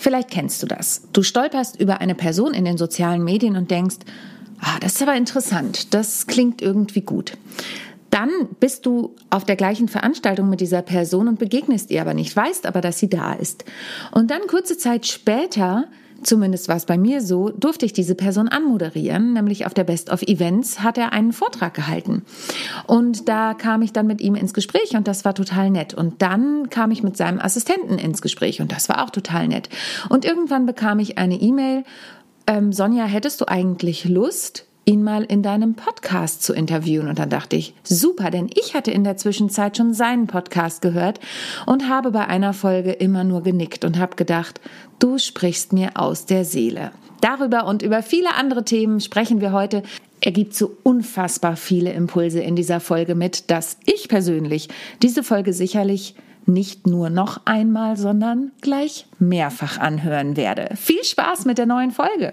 Vielleicht kennst du das. Du stolperst über eine Person in den sozialen Medien und denkst, ah, das ist aber interessant, das klingt irgendwie gut. Dann bist du auf der gleichen Veranstaltung mit dieser Person und begegnest ihr aber nicht, weißt aber, dass sie da ist. Und dann kurze Zeit später zumindest war es bei mir so, durfte ich diese Person anmoderieren, nämlich auf der Best of Events hat er einen Vortrag gehalten. Und da kam ich dann mit ihm ins Gespräch und das war total nett. Und dann kam ich mit seinem Assistenten ins Gespräch und das war auch total nett. Und irgendwann bekam ich eine E-Mail, ähm, Sonja, hättest du eigentlich Lust, ihn mal in deinem Podcast zu interviewen. Und dann dachte ich, super, denn ich hatte in der Zwischenzeit schon seinen Podcast gehört und habe bei einer Folge immer nur genickt und habe gedacht, du sprichst mir aus der Seele. Darüber und über viele andere Themen sprechen wir heute. Er gibt so unfassbar viele Impulse in dieser Folge mit, dass ich persönlich diese Folge sicherlich nicht nur noch einmal, sondern gleich mehrfach anhören werde. Viel Spaß mit der neuen Folge!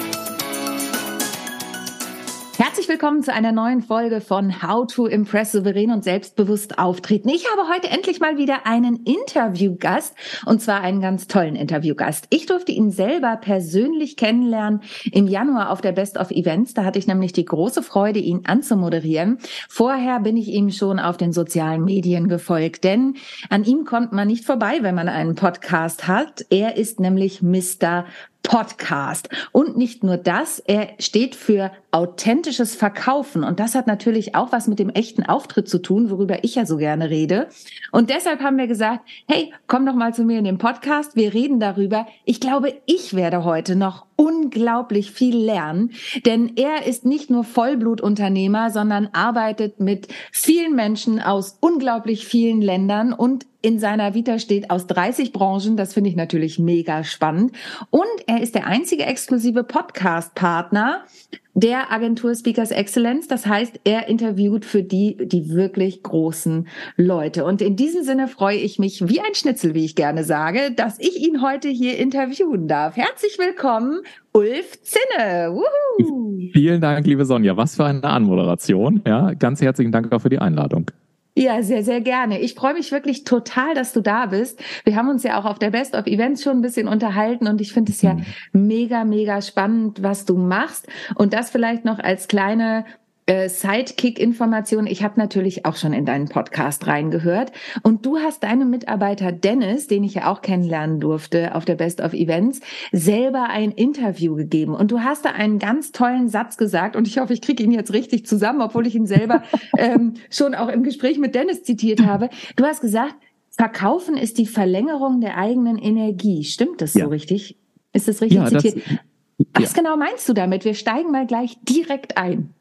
Willkommen zu einer neuen Folge von How to Impress souverän und selbstbewusst auftreten. Ich habe heute endlich mal wieder einen Interviewgast und zwar einen ganz tollen Interviewgast. Ich durfte ihn selber persönlich kennenlernen im Januar auf der Best of Events. Da hatte ich nämlich die große Freude, ihn anzumoderieren. Vorher bin ich ihm schon auf den sozialen Medien gefolgt, denn an ihm kommt man nicht vorbei, wenn man einen Podcast hat. Er ist nämlich Mr. Podcast. Und nicht nur das, er steht für authentisches Verkaufen. Und das hat natürlich auch was mit dem echten Auftritt zu tun, worüber ich ja so gerne rede. Und deshalb haben wir gesagt, hey, komm doch mal zu mir in den Podcast. Wir reden darüber. Ich glaube, ich werde heute noch unglaublich viel lernen, denn er ist nicht nur Vollblutunternehmer, sondern arbeitet mit vielen Menschen aus unglaublich vielen Ländern und in seiner Vita steht aus 30 Branchen. Das finde ich natürlich mega spannend. Und er ist der einzige exklusive Podcast-Partner der Agentur Speakers Excellence. Das heißt, er interviewt für die, die wirklich großen Leute. Und in diesem Sinne freue ich mich wie ein Schnitzel, wie ich gerne sage, dass ich ihn heute hier interviewen darf. Herzlich willkommen, Ulf Zinne. Woohoo. Vielen Dank, liebe Sonja. Was für eine Anmoderation. Ja, ganz herzlichen Dank auch für die Einladung. Ja, sehr, sehr gerne. Ich freue mich wirklich total, dass du da bist. Wir haben uns ja auch auf der Best of Events schon ein bisschen unterhalten und ich finde es ja mhm. mega, mega spannend, was du machst. Und das vielleicht noch als kleine äh, Sidekick-Information. Ich habe natürlich auch schon in deinen Podcast reingehört. Und du hast deinem Mitarbeiter Dennis, den ich ja auch kennenlernen durfte auf der Best of Events, selber ein Interview gegeben. Und du hast da einen ganz tollen Satz gesagt. Und ich hoffe, ich kriege ihn jetzt richtig zusammen, obwohl ich ihn selber ähm, schon auch im Gespräch mit Dennis zitiert habe. Du hast gesagt, Verkaufen ist die Verlängerung der eigenen Energie. Stimmt das ja. so richtig? Ist das richtig ja, zitiert? Das, Was ja. genau meinst du damit? Wir steigen mal gleich direkt ein.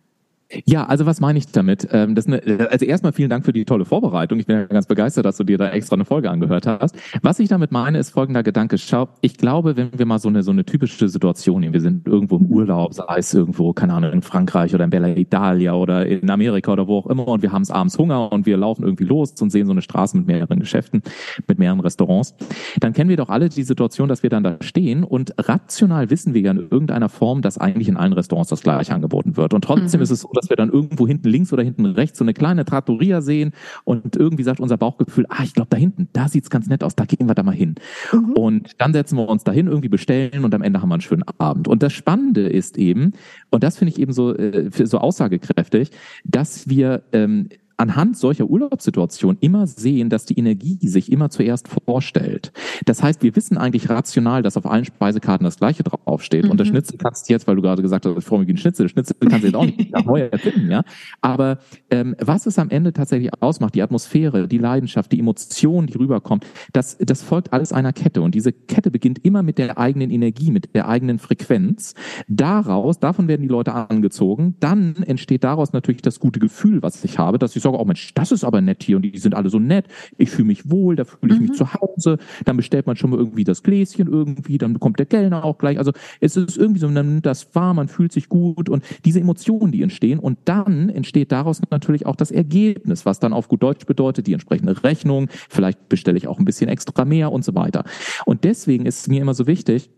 Ja, also was meine ich damit? Ähm, das eine, also erstmal vielen Dank für die tolle Vorbereitung. Ich bin ja ganz begeistert, dass du dir da extra eine Folge angehört hast. Was ich damit meine, ist folgender Gedanke. Schau, ich glaube, wenn wir mal so eine, so eine typische Situation nehmen, wir sind irgendwo im Urlaub, sei es irgendwo, keine Ahnung, in Frankreich oder in Bella Italia oder in Amerika oder wo auch immer und wir haben es abends Hunger und wir laufen irgendwie los und sehen so eine Straße mit mehreren Geschäften, mit mehreren Restaurants, dann kennen wir doch alle die Situation, dass wir dann da stehen und rational wissen wir ja in irgendeiner Form, dass eigentlich in allen Restaurants das gleiche angeboten wird. Und trotzdem mhm. ist es so, dass wir dann irgendwo hinten links oder hinten rechts so eine kleine Trattoria sehen und irgendwie sagt unser Bauchgefühl, ah, ich glaube da hinten, da sieht's ganz nett aus, da gehen wir da mal hin. Mhm. Und dann setzen wir uns dahin, irgendwie bestellen und am Ende haben wir einen schönen Abend. Und das Spannende ist eben, und das finde ich eben so, äh, so aussagekräftig, dass wir ähm, anhand solcher Urlaubssituationen immer sehen, dass die Energie sich immer zuerst vorstellt. Das heißt, wir wissen eigentlich rational, dass auf allen Speisekarten das Gleiche draufsteht. Mhm. Und das mhm. Schnitzel kannst du jetzt, weil du gerade gesagt hast, ich freue mich wie ein Schnitzel, das Schnitzel kannst du jetzt auch nicht neu erfinden, ja. Aber ähm, was es am Ende tatsächlich ausmacht, die Atmosphäre, die Leidenschaft, die Emotion, die rüberkommt, das, das folgt alles einer Kette. Und diese Kette beginnt immer mit der eigenen Energie, mit der eigenen Frequenz. Daraus, davon werden die Leute angezogen. Dann entsteht daraus natürlich das gute Gefühl, was ich habe, dass ich so sorge, oh Mensch, das ist aber nett hier und die sind alle so nett. Ich fühle mich wohl, da fühle ich mhm. mich zu Hause. Dann bestellt man schon mal irgendwie das Gläschen irgendwie, dann bekommt der Kellner auch gleich. Also es ist irgendwie so, man nimmt das wahr, man fühlt sich gut und diese Emotionen, die entstehen. Und dann entsteht daraus natürlich auch das Ergebnis, was dann auf gut Deutsch bedeutet, die entsprechende Rechnung. Vielleicht bestelle ich auch ein bisschen extra mehr und so weiter. Und deswegen ist es mir immer so wichtig,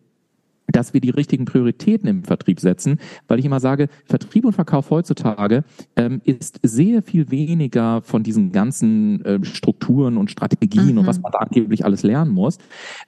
dass wir die richtigen Prioritäten im Vertrieb setzen, weil ich immer sage, Vertrieb und Verkauf heutzutage ähm, ist sehr viel weniger von diesen ganzen äh, Strukturen und Strategien mhm. und was man da angeblich alles lernen muss,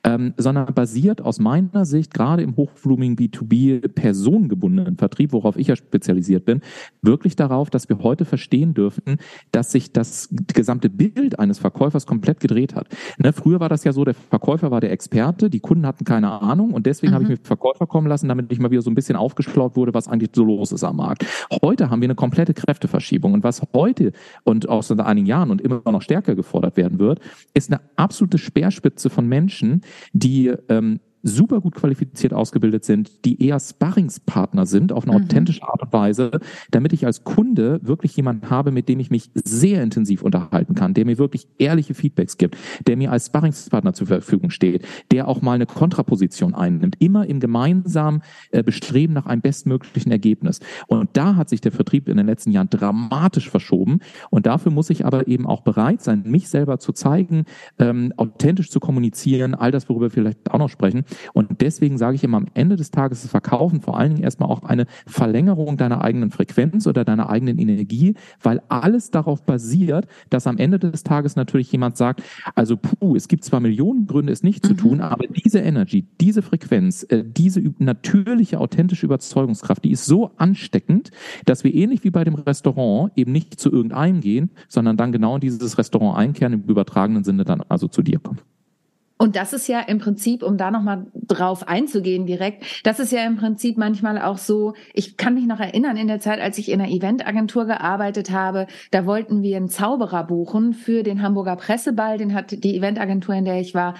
ähm, sondern basiert aus meiner Sicht gerade im hochvolumigen B2B personengebundenen Vertrieb, worauf ich ja spezialisiert bin, wirklich darauf, dass wir heute verstehen dürfen, dass sich das gesamte Bild eines Verkäufers komplett gedreht hat. Ne, früher war das ja so, der Verkäufer war der Experte, die Kunden hatten keine Ahnung und deswegen mhm. habe ich mir Verkäufer kommen lassen, damit ich mal wieder so ein bisschen aufgeschlaut wurde, was eigentlich so los ist am Markt. Heute haben wir eine komplette Kräfteverschiebung. Und was heute und auch seit einigen Jahren und immer noch stärker gefordert werden wird, ist eine absolute Speerspitze von Menschen, die ähm, super gut qualifiziert ausgebildet sind, die eher Sparringspartner sind auf eine mhm. authentische Art und Weise, damit ich als Kunde wirklich jemanden habe, mit dem ich mich sehr intensiv unterhalten kann, der mir wirklich ehrliche Feedbacks gibt, der mir als Sparringspartner zur Verfügung steht, der auch mal eine Kontraposition einnimmt, immer im gemeinsamen äh, Bestreben nach einem bestmöglichen Ergebnis. Und da hat sich der Vertrieb in den letzten Jahren dramatisch verschoben. Und dafür muss ich aber eben auch bereit sein, mich selber zu zeigen, ähm, authentisch zu kommunizieren, all das, worüber wir vielleicht auch noch sprechen. Und deswegen sage ich immer, am Ende des Tages ist Verkaufen vor allen Dingen erstmal auch eine Verlängerung deiner eigenen Frequenz oder deiner eigenen Energie, weil alles darauf basiert, dass am Ende des Tages natürlich jemand sagt, also puh, es gibt zwar Millionen Gründe, es nicht mhm. zu tun, aber diese Energy, diese Frequenz, äh, diese natürliche, authentische Überzeugungskraft, die ist so ansteckend, dass wir ähnlich wie bei dem Restaurant eben nicht zu irgendeinem gehen, sondern dann genau in dieses Restaurant einkehren, im übertragenen Sinne dann also zu dir kommen. Und das ist ja im Prinzip, um da nochmal drauf einzugehen direkt, das ist ja im Prinzip manchmal auch so, ich kann mich noch erinnern in der Zeit, als ich in einer Eventagentur gearbeitet habe, da wollten wir einen Zauberer buchen für den Hamburger Presseball, den hat die Eventagentur, in der ich war,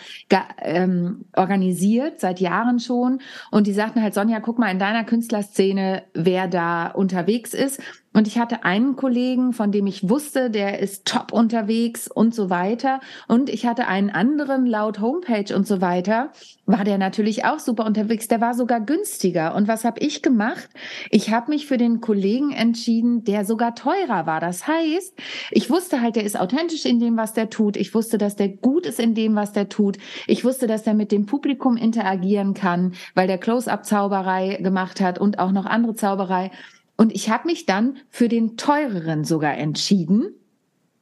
ähm, organisiert, seit Jahren schon. Und die sagten halt, Sonja, guck mal in deiner Künstlerszene, wer da unterwegs ist. Und ich hatte einen Kollegen, von dem ich wusste, der ist top unterwegs und so weiter. Und ich hatte einen anderen laut Homepage und so weiter, war der natürlich auch super unterwegs. Der war sogar günstiger. Und was habe ich gemacht? Ich habe mich für den Kollegen entschieden, der sogar teurer war. Das heißt, ich wusste halt, der ist authentisch in dem, was der tut. Ich wusste, dass der gut ist in dem, was der tut. Ich wusste, dass der mit dem Publikum interagieren kann, weil der Close-up-Zauberei gemacht hat und auch noch andere Zauberei. Und ich habe mich dann für den teureren sogar entschieden.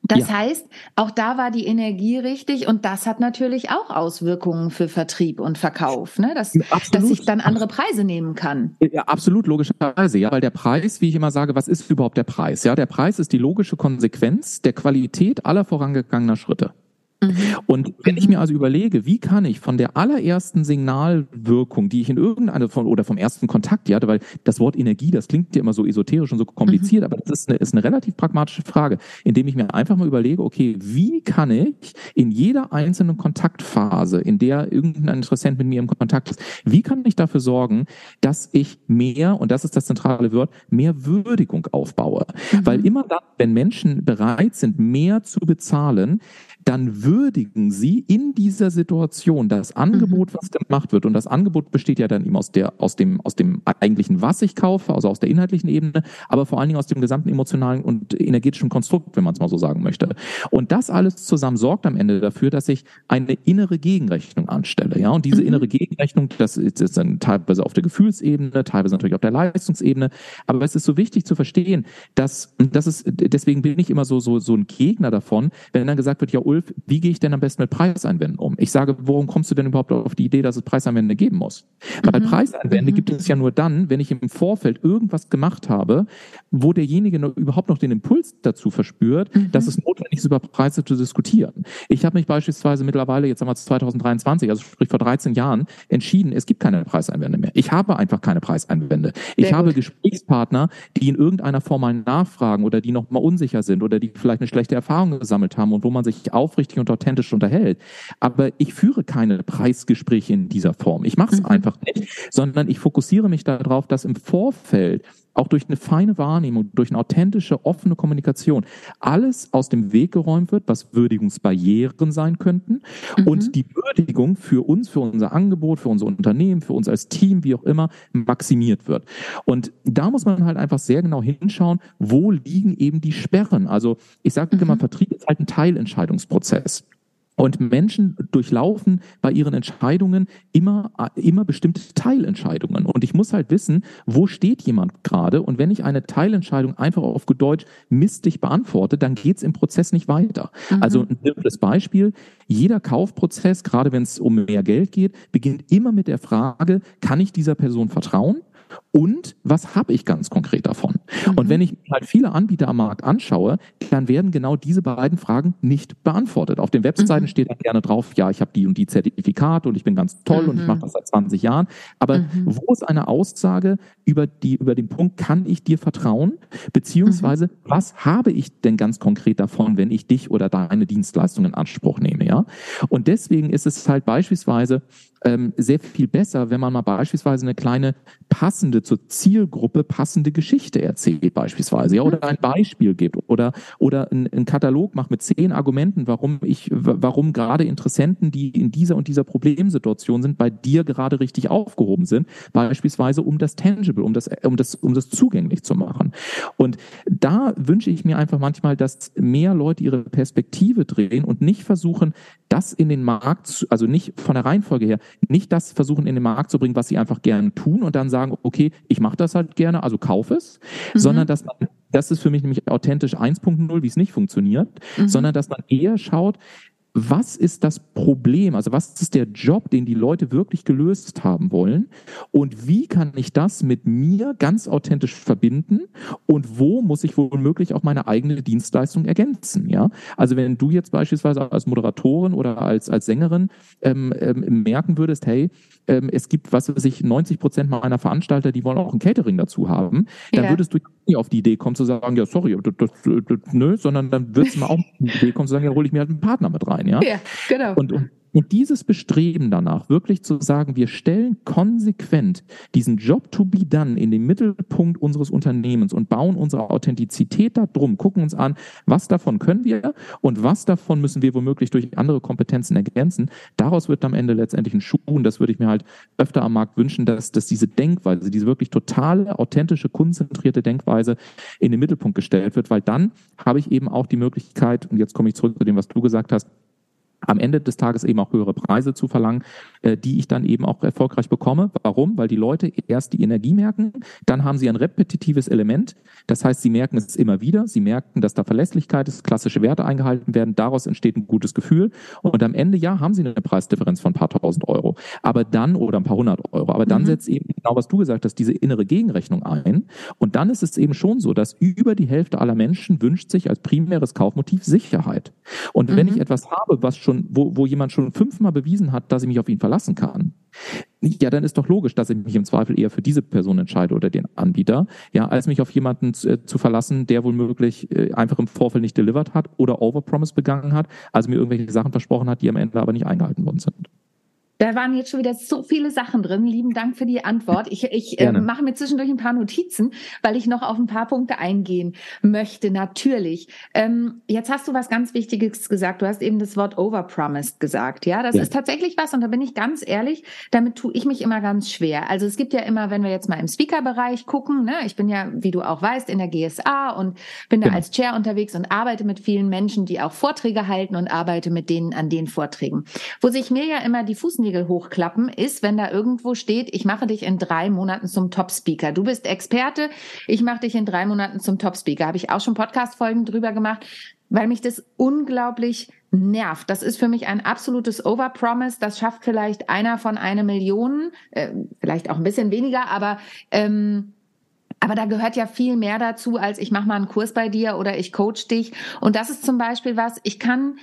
Das ja. heißt, auch da war die Energie richtig und das hat natürlich auch Auswirkungen für Vertrieb und Verkauf, ne? dass, dass ich dann andere Preise nehmen kann. Ja, absolut, logischerweise, ja, weil der Preis, wie ich immer sage, was ist überhaupt der Preis? Ja, der Preis ist die logische Konsequenz der Qualität aller vorangegangener Schritte. Mhm. Und wenn ich mir also überlege, wie kann ich von der allerersten Signalwirkung, die ich in irgendeiner von oder vom ersten Kontakt die hatte, weil das Wort Energie, das klingt ja immer so esoterisch und so kompliziert, mhm. aber das ist eine, ist eine relativ pragmatische Frage, indem ich mir einfach mal überlege, okay, wie kann ich in jeder einzelnen Kontaktphase, in der irgendein Interessent mit mir im Kontakt ist, wie kann ich dafür sorgen, dass ich mehr, und das ist das zentrale Wort, mehr Würdigung aufbaue? Mhm. Weil immer dann, wenn Menschen bereit sind, mehr zu bezahlen, dann würdigen Sie in dieser Situation das Angebot, mhm. was gemacht wird. Und das Angebot besteht ja dann eben aus der, aus dem, aus dem eigentlichen, was ich kaufe, also aus der inhaltlichen Ebene, aber vor allen Dingen aus dem gesamten emotionalen und energetischen Konstrukt, wenn man es mal so sagen möchte. Und das alles zusammen sorgt am Ende dafür, dass ich eine innere Gegenrechnung anstelle. Ja, und diese mhm. innere Gegenrechnung, das ist, ist dann teilweise auf der Gefühlsebene, teilweise natürlich auf der Leistungsebene. Aber es ist so wichtig zu verstehen, dass, das ist, deswegen bin ich immer so, so, so ein Gegner davon, wenn dann gesagt wird, ja, Ulf, wie gehe ich denn am besten mit Preiseinwänden um? Ich sage, worum kommst du denn überhaupt auf die Idee, dass es Preiseinwände geben muss? Weil mhm. Preiseinwände mhm. gibt es ja nur dann, wenn ich im Vorfeld irgendwas gemacht habe, wo derjenige noch, überhaupt noch den Impuls dazu verspürt, mhm. dass es notwendig ist, über Preise zu diskutieren. Ich habe mich beispielsweise mittlerweile, jetzt haben wir 2023, also sprich vor 13 Jahren, entschieden, es gibt keine Preiseinwände mehr. Ich habe einfach keine Preiseinwände. Ich Sehr habe gut. Gesprächspartner, die in irgendeiner Form mal nachfragen oder die noch mal unsicher sind oder die vielleicht eine schlechte Erfahrung gesammelt haben und wo man sich aufrichtig und authentisch unterhält. Aber ich führe keine Preisgespräche in dieser Form. Ich mache es mhm. einfach nicht, sondern ich fokussiere mich darauf, dass im Vorfeld auch durch eine feine Wahrnehmung, durch eine authentische, offene Kommunikation, alles aus dem Weg geräumt wird, was Würdigungsbarrieren sein könnten mhm. und die Würdigung für uns, für unser Angebot, für unser Unternehmen, für uns als Team, wie auch immer, maximiert wird. Und da muss man halt einfach sehr genau hinschauen, wo liegen eben die Sperren. Also ich sage mhm. immer, Vertrieb ist halt ein Teilentscheidungsprozess. Und Menschen durchlaufen bei ihren Entscheidungen immer, immer bestimmte Teilentscheidungen. Und ich muss halt wissen, wo steht jemand gerade? Und wenn ich eine Teilentscheidung einfach auf gut Deutsch mistig beantworte, dann geht's im Prozess nicht weiter. Mhm. Also ein simples Beispiel. Jeder Kaufprozess, gerade wenn es um mehr Geld geht, beginnt immer mit der Frage, kann ich dieser Person vertrauen? Und was habe ich ganz konkret davon? Mhm. Und wenn ich halt viele Anbieter am Markt anschaue, dann werden genau diese beiden Fragen nicht beantwortet. Auf den Webseiten mhm. steht dann gerne drauf, ja, ich habe die und die Zertifikate und ich bin ganz toll mhm. und ich mache mhm. das seit 20 Jahren. Aber mhm. wo ist eine Aussage über, die, über den Punkt, kann ich dir vertrauen? Beziehungsweise, mhm. was habe ich denn ganz konkret davon, wenn ich dich oder deine Dienstleistung in Anspruch nehme? Ja? Und deswegen ist es halt beispielsweise ähm, sehr viel besser, wenn man mal beispielsweise eine kleine passende zur Zielgruppe passende Geschichte erzählt beispielsweise, ja, oder ein Beispiel gibt oder oder einen Katalog macht mit zehn Argumenten, warum ich, warum gerade Interessenten, die in dieser und dieser Problemsituation sind, bei dir gerade richtig aufgehoben sind, beispielsweise um das tangible, um das um das um das zugänglich zu machen. Und da wünsche ich mir einfach manchmal, dass mehr Leute ihre Perspektive drehen und nicht versuchen, das in den Markt, also nicht von der Reihenfolge her, nicht das versuchen in den Markt zu bringen, was sie einfach gerne tun und dann sagen, okay, ich mache das halt gerne, also kauf es, mhm. sondern dass man das ist für mich nämlich authentisch 1.0, wie es nicht funktioniert, mhm. sondern dass man eher schaut, was ist das Problem? Also was ist der Job, den die Leute wirklich gelöst haben wollen? Und wie kann ich das mit mir ganz authentisch verbinden? Und wo muss ich womöglich auch meine eigene Dienstleistung ergänzen? Ja, also wenn du jetzt beispielsweise als Moderatorin oder als als Sängerin ähm, ähm, merken würdest, hey, ähm, es gibt, was weiß ich, 90 Prozent meiner Veranstalter, die wollen auch ein Catering dazu haben, dann ja. würdest du nie auf die Idee kommen zu sagen, ja, sorry, das, das, das, nö, sondern dann würdest du mal auch auf die Idee kommen zu sagen, ja, hole ich mir halt einen Partner mit rein, ja. Ja, genau. Und, und und dieses Bestreben danach, wirklich zu sagen, wir stellen konsequent diesen Job to be done in den Mittelpunkt unseres Unternehmens und bauen unsere Authentizität da drum, gucken uns an, was davon können wir und was davon müssen wir womöglich durch andere Kompetenzen ergänzen. Daraus wird am Ende letztendlich ein Schuh und das würde ich mir halt öfter am Markt wünschen, dass, dass diese Denkweise, diese wirklich totale, authentische, konzentrierte Denkweise in den Mittelpunkt gestellt wird, weil dann habe ich eben auch die Möglichkeit, und jetzt komme ich zurück zu dem, was du gesagt hast, am Ende des Tages eben auch höhere Preise zu verlangen, äh, die ich dann eben auch erfolgreich bekomme. Warum? Weil die Leute erst die Energie merken, dann haben sie ein repetitives Element. Das heißt, sie merken es immer wieder, sie merken, dass da Verlässlichkeit ist, klassische Werte eingehalten werden, daraus entsteht ein gutes Gefühl. Und am Ende, ja, haben sie eine Preisdifferenz von ein paar tausend Euro. Aber dann, oder ein paar hundert Euro, aber dann mhm. setzt eben genau, was du gesagt hast, diese innere Gegenrechnung ein. Und dann ist es eben schon so, dass über die Hälfte aller Menschen wünscht sich als primäres Kaufmotiv Sicherheit. Und mhm. wenn ich etwas habe, was schon schon, wo, wo jemand schon fünfmal bewiesen hat, dass ich mich auf ihn verlassen kann, ja, dann ist doch logisch, dass ich mich im Zweifel eher für diese Person entscheide oder den Anbieter, ja, als mich auf jemanden zu, äh, zu verlassen, der womöglich äh, einfach im Vorfeld nicht delivered hat oder Overpromise begangen hat, also mir irgendwelche Sachen versprochen hat, die am Ende aber nicht eingehalten worden sind. Da waren jetzt schon wieder so viele Sachen drin. Lieben Dank für die Antwort. Ich, ich äh, mache mir zwischendurch ein paar Notizen, weil ich noch auf ein paar Punkte eingehen möchte. Natürlich. Ähm, jetzt hast du was ganz Wichtiges gesagt. Du hast eben das Wort overpromised gesagt. Ja, das ja. ist tatsächlich was. Und da bin ich ganz ehrlich, damit tue ich mich immer ganz schwer. Also es gibt ja immer, wenn wir jetzt mal im Speaker-Bereich gucken, ne, ich bin ja, wie du auch weißt, in der GSA und bin da ja. als Chair unterwegs und arbeite mit vielen Menschen, die auch Vorträge halten und arbeite mit denen an den Vorträgen. Wo sich mir ja immer die Fußnägel Fußnägel hochklappen, ist, wenn da irgendwo steht, ich mache dich in drei Monaten zum Top-Speaker. Du bist Experte, ich mache dich in drei Monaten zum Top-Speaker. Habe ich auch schon Podcast-Folgen drüber gemacht, weil mich das unglaublich nervt. Das ist für mich ein absolutes Overpromise. Das schafft vielleicht einer von einer Million, äh, vielleicht auch ein bisschen weniger, aber ähm, aber da gehört ja viel mehr dazu, als ich mache mal einen Kurs bei dir oder ich coach dich. Und das ist zum Beispiel was, ich kann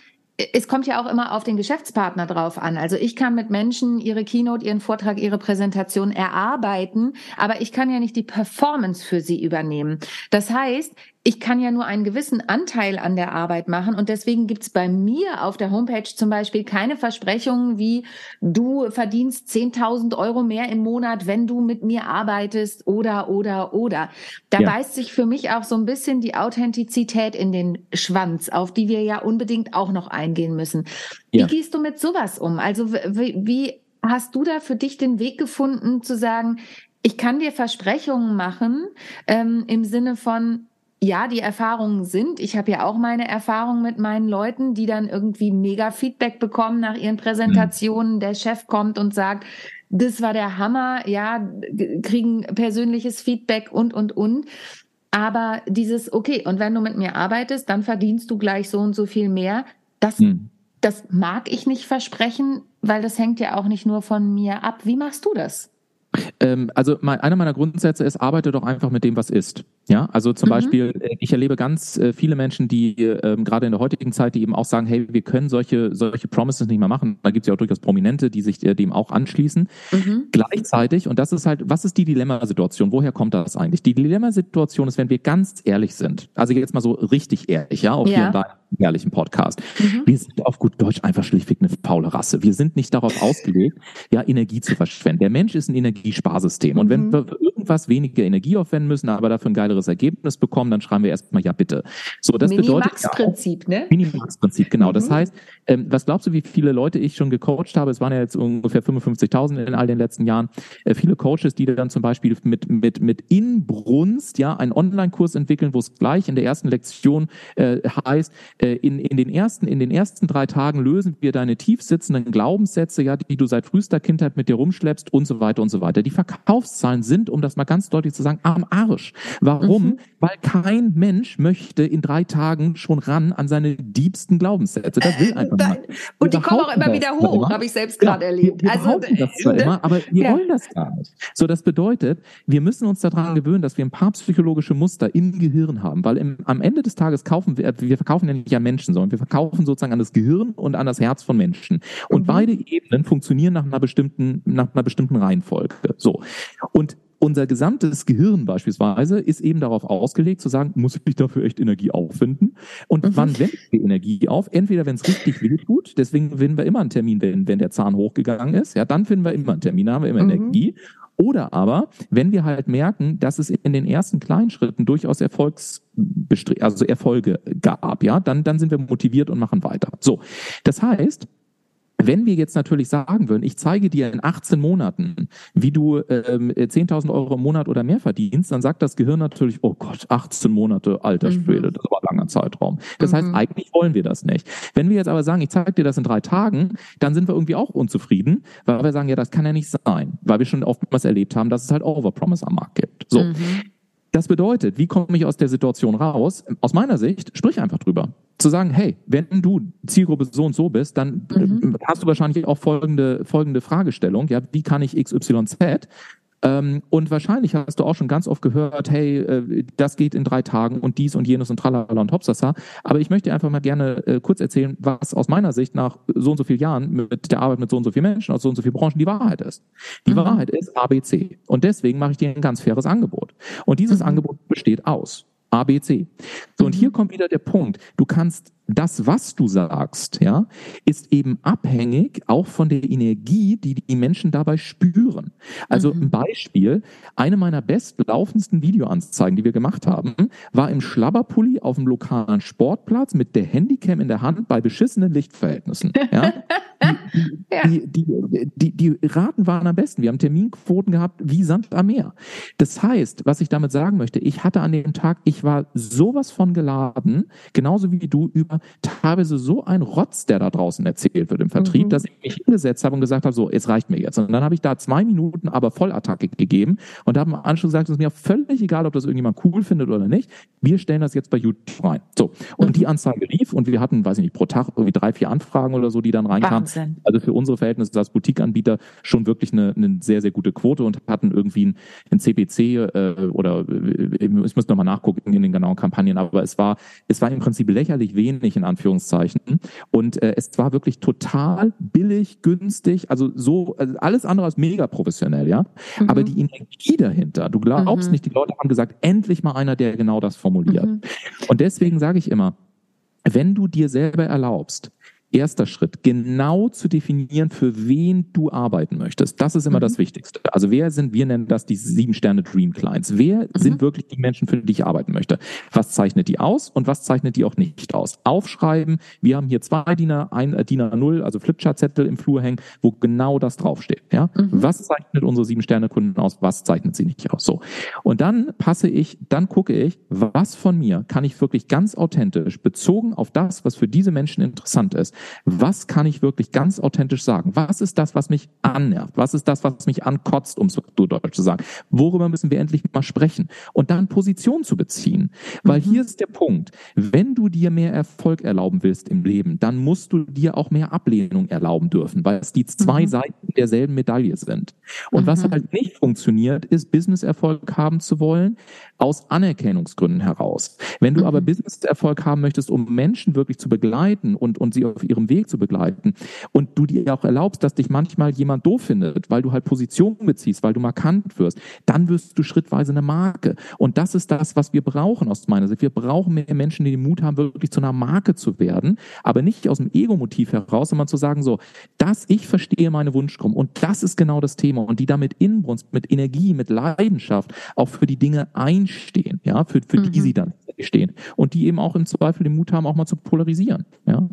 es kommt ja auch immer auf den Geschäftspartner drauf an. Also ich kann mit Menschen ihre Keynote, ihren Vortrag, ihre Präsentation erarbeiten, aber ich kann ja nicht die Performance für sie übernehmen. Das heißt, ich kann ja nur einen gewissen Anteil an der Arbeit machen und deswegen gibt's bei mir auf der Homepage zum Beispiel keine Versprechungen wie du verdienst 10.000 Euro mehr im Monat, wenn du mit mir arbeitest oder oder oder. Da ja. beißt sich für mich auch so ein bisschen die Authentizität in den Schwanz, auf die wir ja unbedingt auch noch eingehen müssen. Wie ja. gehst du mit sowas um? Also wie, wie hast du da für dich den Weg gefunden zu sagen, ich kann dir Versprechungen machen ähm, im Sinne von, ja, die Erfahrungen sind. Ich habe ja auch meine Erfahrungen mit meinen Leuten, die dann irgendwie mega Feedback bekommen nach ihren Präsentationen. Mhm. Der Chef kommt und sagt, das war der Hammer, ja, kriegen persönliches Feedback und, und, und. Aber dieses, okay, und wenn du mit mir arbeitest, dann verdienst du gleich so und so viel mehr. Das, mhm. das mag ich nicht versprechen, weil das hängt ja auch nicht nur von mir ab. Wie machst du das? Ähm, also mein, einer meiner Grundsätze ist, arbeite doch einfach mit dem, was ist. Ja, also zum mhm. Beispiel, äh, ich erlebe ganz äh, viele Menschen, die ähm, gerade in der heutigen Zeit, die eben auch sagen, hey, wir können solche solche Promises nicht mehr machen. Da gibt es ja auch durchaus Prominente, die sich äh, dem auch anschließen. Mhm. Gleichzeitig, und das ist halt, was ist die Dilemmasituation? Woher kommt das eigentlich? Die Dilemmasituation ist, wenn wir ganz ehrlich sind, also jetzt mal so richtig ehrlich, ja, auch ja. hier in deinem ehrlichen Podcast. Mhm. Wir sind auf gut Deutsch einfach schlichtweg eine faule Rasse. Wir sind nicht darauf ausgelegt, ja, Energie zu verschwenden. Der Mensch ist ein Energiesparsystem. Und wenn mhm. wir irgendwas weniger Energie aufwenden müssen, aber dafür ein geileres anderes Ergebnis bekommen, dann schreiben wir erstmal ja bitte. So, das bedeutet Minimax-Prinzip, ne? Minimax-Prinzip, genau. Mhm. Das heißt, ähm, was glaubst du, wie viele Leute ich schon gecoacht habe? Es waren ja jetzt ungefähr 55.000 in all den letzten Jahren. Äh, viele Coaches, die dann zum Beispiel mit mit mit Inbrunst ja einen Online-Kurs entwickeln, wo es gleich in der ersten Lektion äh, heißt, äh, in in den ersten in den ersten drei Tagen lösen wir deine tief sitzenden Glaubenssätze, ja, die du seit frühester Kindheit mit dir rumschleppst und so weiter und so weiter. Die Verkaufszahlen sind, um das mal ganz deutlich zu sagen, am Arsch. Warum? Warum? Mhm. Weil kein Mensch möchte in drei Tagen schon ran an seine diebsten Glaubenssätze. Das will einfach niemand. Und die kommen auch immer wieder hoch, habe ich selbst gerade ja, erlebt. Wir, also das zwar ne? immer, aber wir ja. wollen das gar nicht. So, das bedeutet, wir müssen uns daran gewöhnen, dass wir ein paar psychologische Muster im Gehirn haben, weil im, am Ende des Tages kaufen wir, wir verkaufen ja nicht an Menschen, sondern wir verkaufen sozusagen an das Gehirn und an das Herz von Menschen. Und mhm. beide Ebenen funktionieren nach einer bestimmten, nach einer bestimmten Reihenfolge. So. Und unser gesamtes Gehirn beispielsweise ist eben darauf ausgelegt zu sagen, muss ich dafür echt Energie aufwenden? Und mhm. wann wenden wir Energie auf? Entweder wenn es richtig weh tut, deswegen finden wir immer einen Termin, wenn, wenn der Zahn hochgegangen ist, ja, dann finden wir immer einen Termin, haben wir immer mhm. Energie. Oder aber, wenn wir halt merken, dass es in den ersten kleinen Schritten durchaus Erfolgs also Erfolge gab, ja, dann, dann sind wir motiviert und machen weiter. So. Das heißt, wenn wir jetzt natürlich sagen würden, ich zeige dir in 18 Monaten, wie du ähm, 10.000 Euro im Monat oder mehr verdienst, dann sagt das Gehirn natürlich, oh Gott, 18 Monate, alter mhm. Schwede, das war ein langer Zeitraum. Das mhm. heißt, eigentlich wollen wir das nicht. Wenn wir jetzt aber sagen, ich zeige dir das in drei Tagen, dann sind wir irgendwie auch unzufrieden, weil wir sagen, ja, das kann ja nicht sein, weil wir schon oftmals erlebt haben, dass es halt Overpromise am Markt gibt. So. Mhm. Das bedeutet, wie komme ich aus der Situation raus? Aus meiner Sicht, sprich einfach drüber. Zu sagen, hey, wenn du Zielgruppe so und so bist, dann mhm. hast du wahrscheinlich auch folgende, folgende Fragestellung. Ja, wie kann ich XYZ? Ähm, und wahrscheinlich hast du auch schon ganz oft gehört, hey, äh, das geht in drei Tagen und dies und jenes und tralala und hopsasa. Aber ich möchte einfach mal gerne äh, kurz erzählen, was aus meiner Sicht nach so und so vielen Jahren mit der Arbeit mit so und so vielen Menschen aus so und so vielen Branchen die Wahrheit ist. Die mhm. Wahrheit ist ABC. Und deswegen mache ich dir ein ganz faires Angebot. Und dieses mhm. Angebot besteht aus ABC. So, und hier mhm. kommt wieder der Punkt. Du kannst das, was du sagst, ja, ist eben abhängig auch von der Energie, die die Menschen dabei spüren. Also mhm. ein Beispiel, eine meiner bestlaufendsten Videoanzeigen, die wir gemacht haben, war im Schlabberpulli auf dem lokalen Sportplatz mit der Handycam in der Hand bei beschissenen Lichtverhältnissen. Ja? Die, die, die, die, die Raten waren am besten. Wir haben Terminquoten gehabt wie Sand am Meer. Das heißt, was ich damit sagen möchte, ich hatte an dem Tag, ich war sowas von geladen, genauso wie du über teilweise so ein Rotz, der da draußen erzählt wird im Vertrieb, mhm. dass ich mich hingesetzt habe und gesagt habe, so, es reicht mir jetzt. Und dann habe ich da zwei Minuten aber Vollattacke gegeben und habe im Anschluss gesagt, es ist mir völlig egal, ob das irgendjemand cool findet oder nicht. Wir stellen das jetzt bei YouTube rein. So. Und mhm. die Anzeige lief und wir hatten, weiß ich nicht, pro Tag irgendwie drei, vier Anfragen oder so, die dann reinkamen. Wahnsinn. Also für unsere Verhältnisse als Boutique-Anbieter schon wirklich eine, eine sehr, sehr gute Quote und hatten irgendwie ein, ein CPC äh, oder äh, ich muss nochmal nachgucken in den genauen Kampagnen, aber es war, es war im Prinzip lächerlich wenig in Anführungszeichen. Und äh, es war wirklich total billig, günstig, also so, also alles andere als mega professionell, ja. Mhm. Aber die Energie dahinter, du glaubst mhm. nicht, die Leute haben gesagt, endlich mal einer, der genau das formuliert. Mhm. Und deswegen sage ich immer, wenn du dir selber erlaubst, erster Schritt, genau zu definieren, für wen du arbeiten möchtest. Das ist immer mhm. das Wichtigste. Also wer sind, wir nennen das die sieben Sterne Dream Clients. Wer mhm. sind wirklich die Menschen, für die ich arbeiten möchte? Was zeichnet die aus und was zeichnet die auch nicht aus? Aufschreiben. Wir haben hier zwei Diener, ein äh, Diener Null, also Flipchart-Zettel im Flur hängen, wo genau das draufsteht. Ja? Mhm. Was zeichnet unsere sieben Sterne Kunden aus? Was zeichnet sie nicht aus? So. Und dann passe ich, dann gucke ich, was von mir kann ich wirklich ganz authentisch bezogen auf das, was für diese Menschen interessant ist, was kann ich wirklich ganz authentisch sagen? Was ist das, was mich annervt? Was ist das, was mich ankotzt, um es so deutsch zu sagen? Worüber müssen wir endlich mal sprechen? Und dann Position zu beziehen. Weil mhm. hier ist der Punkt. Wenn du dir mehr Erfolg erlauben willst im Leben, dann musst du dir auch mehr Ablehnung erlauben dürfen, weil es die zwei mhm. Seiten derselben Medaille sind. Und mhm. was halt nicht funktioniert, ist Business-Erfolg haben zu wollen aus Anerkennungsgründen heraus. Wenn du aber mhm. Business-Erfolg haben möchtest, um Menschen wirklich zu begleiten und, und sie auf ihrem Weg zu begleiten und du dir auch erlaubst, dass dich manchmal jemand doof findet, weil du halt Position beziehst, weil du markant wirst, dann wirst du schrittweise eine Marke. Und das ist das, was wir brauchen aus meiner Sicht. Wir brauchen mehr Menschen, die den Mut haben, wirklich zu einer Marke zu werden, aber nicht aus dem Ego-Motiv heraus, sondern zu sagen so, dass ich verstehe meine Wunschgruppen und das ist genau das Thema und die damit Inbrunst, mit Energie, mit Leidenschaft auch für die Dinge einstehen, ja, für, für mhm. die sie dann stehen und die eben auch im Zweifel den Mut haben, auch mal zu polarisieren, ja.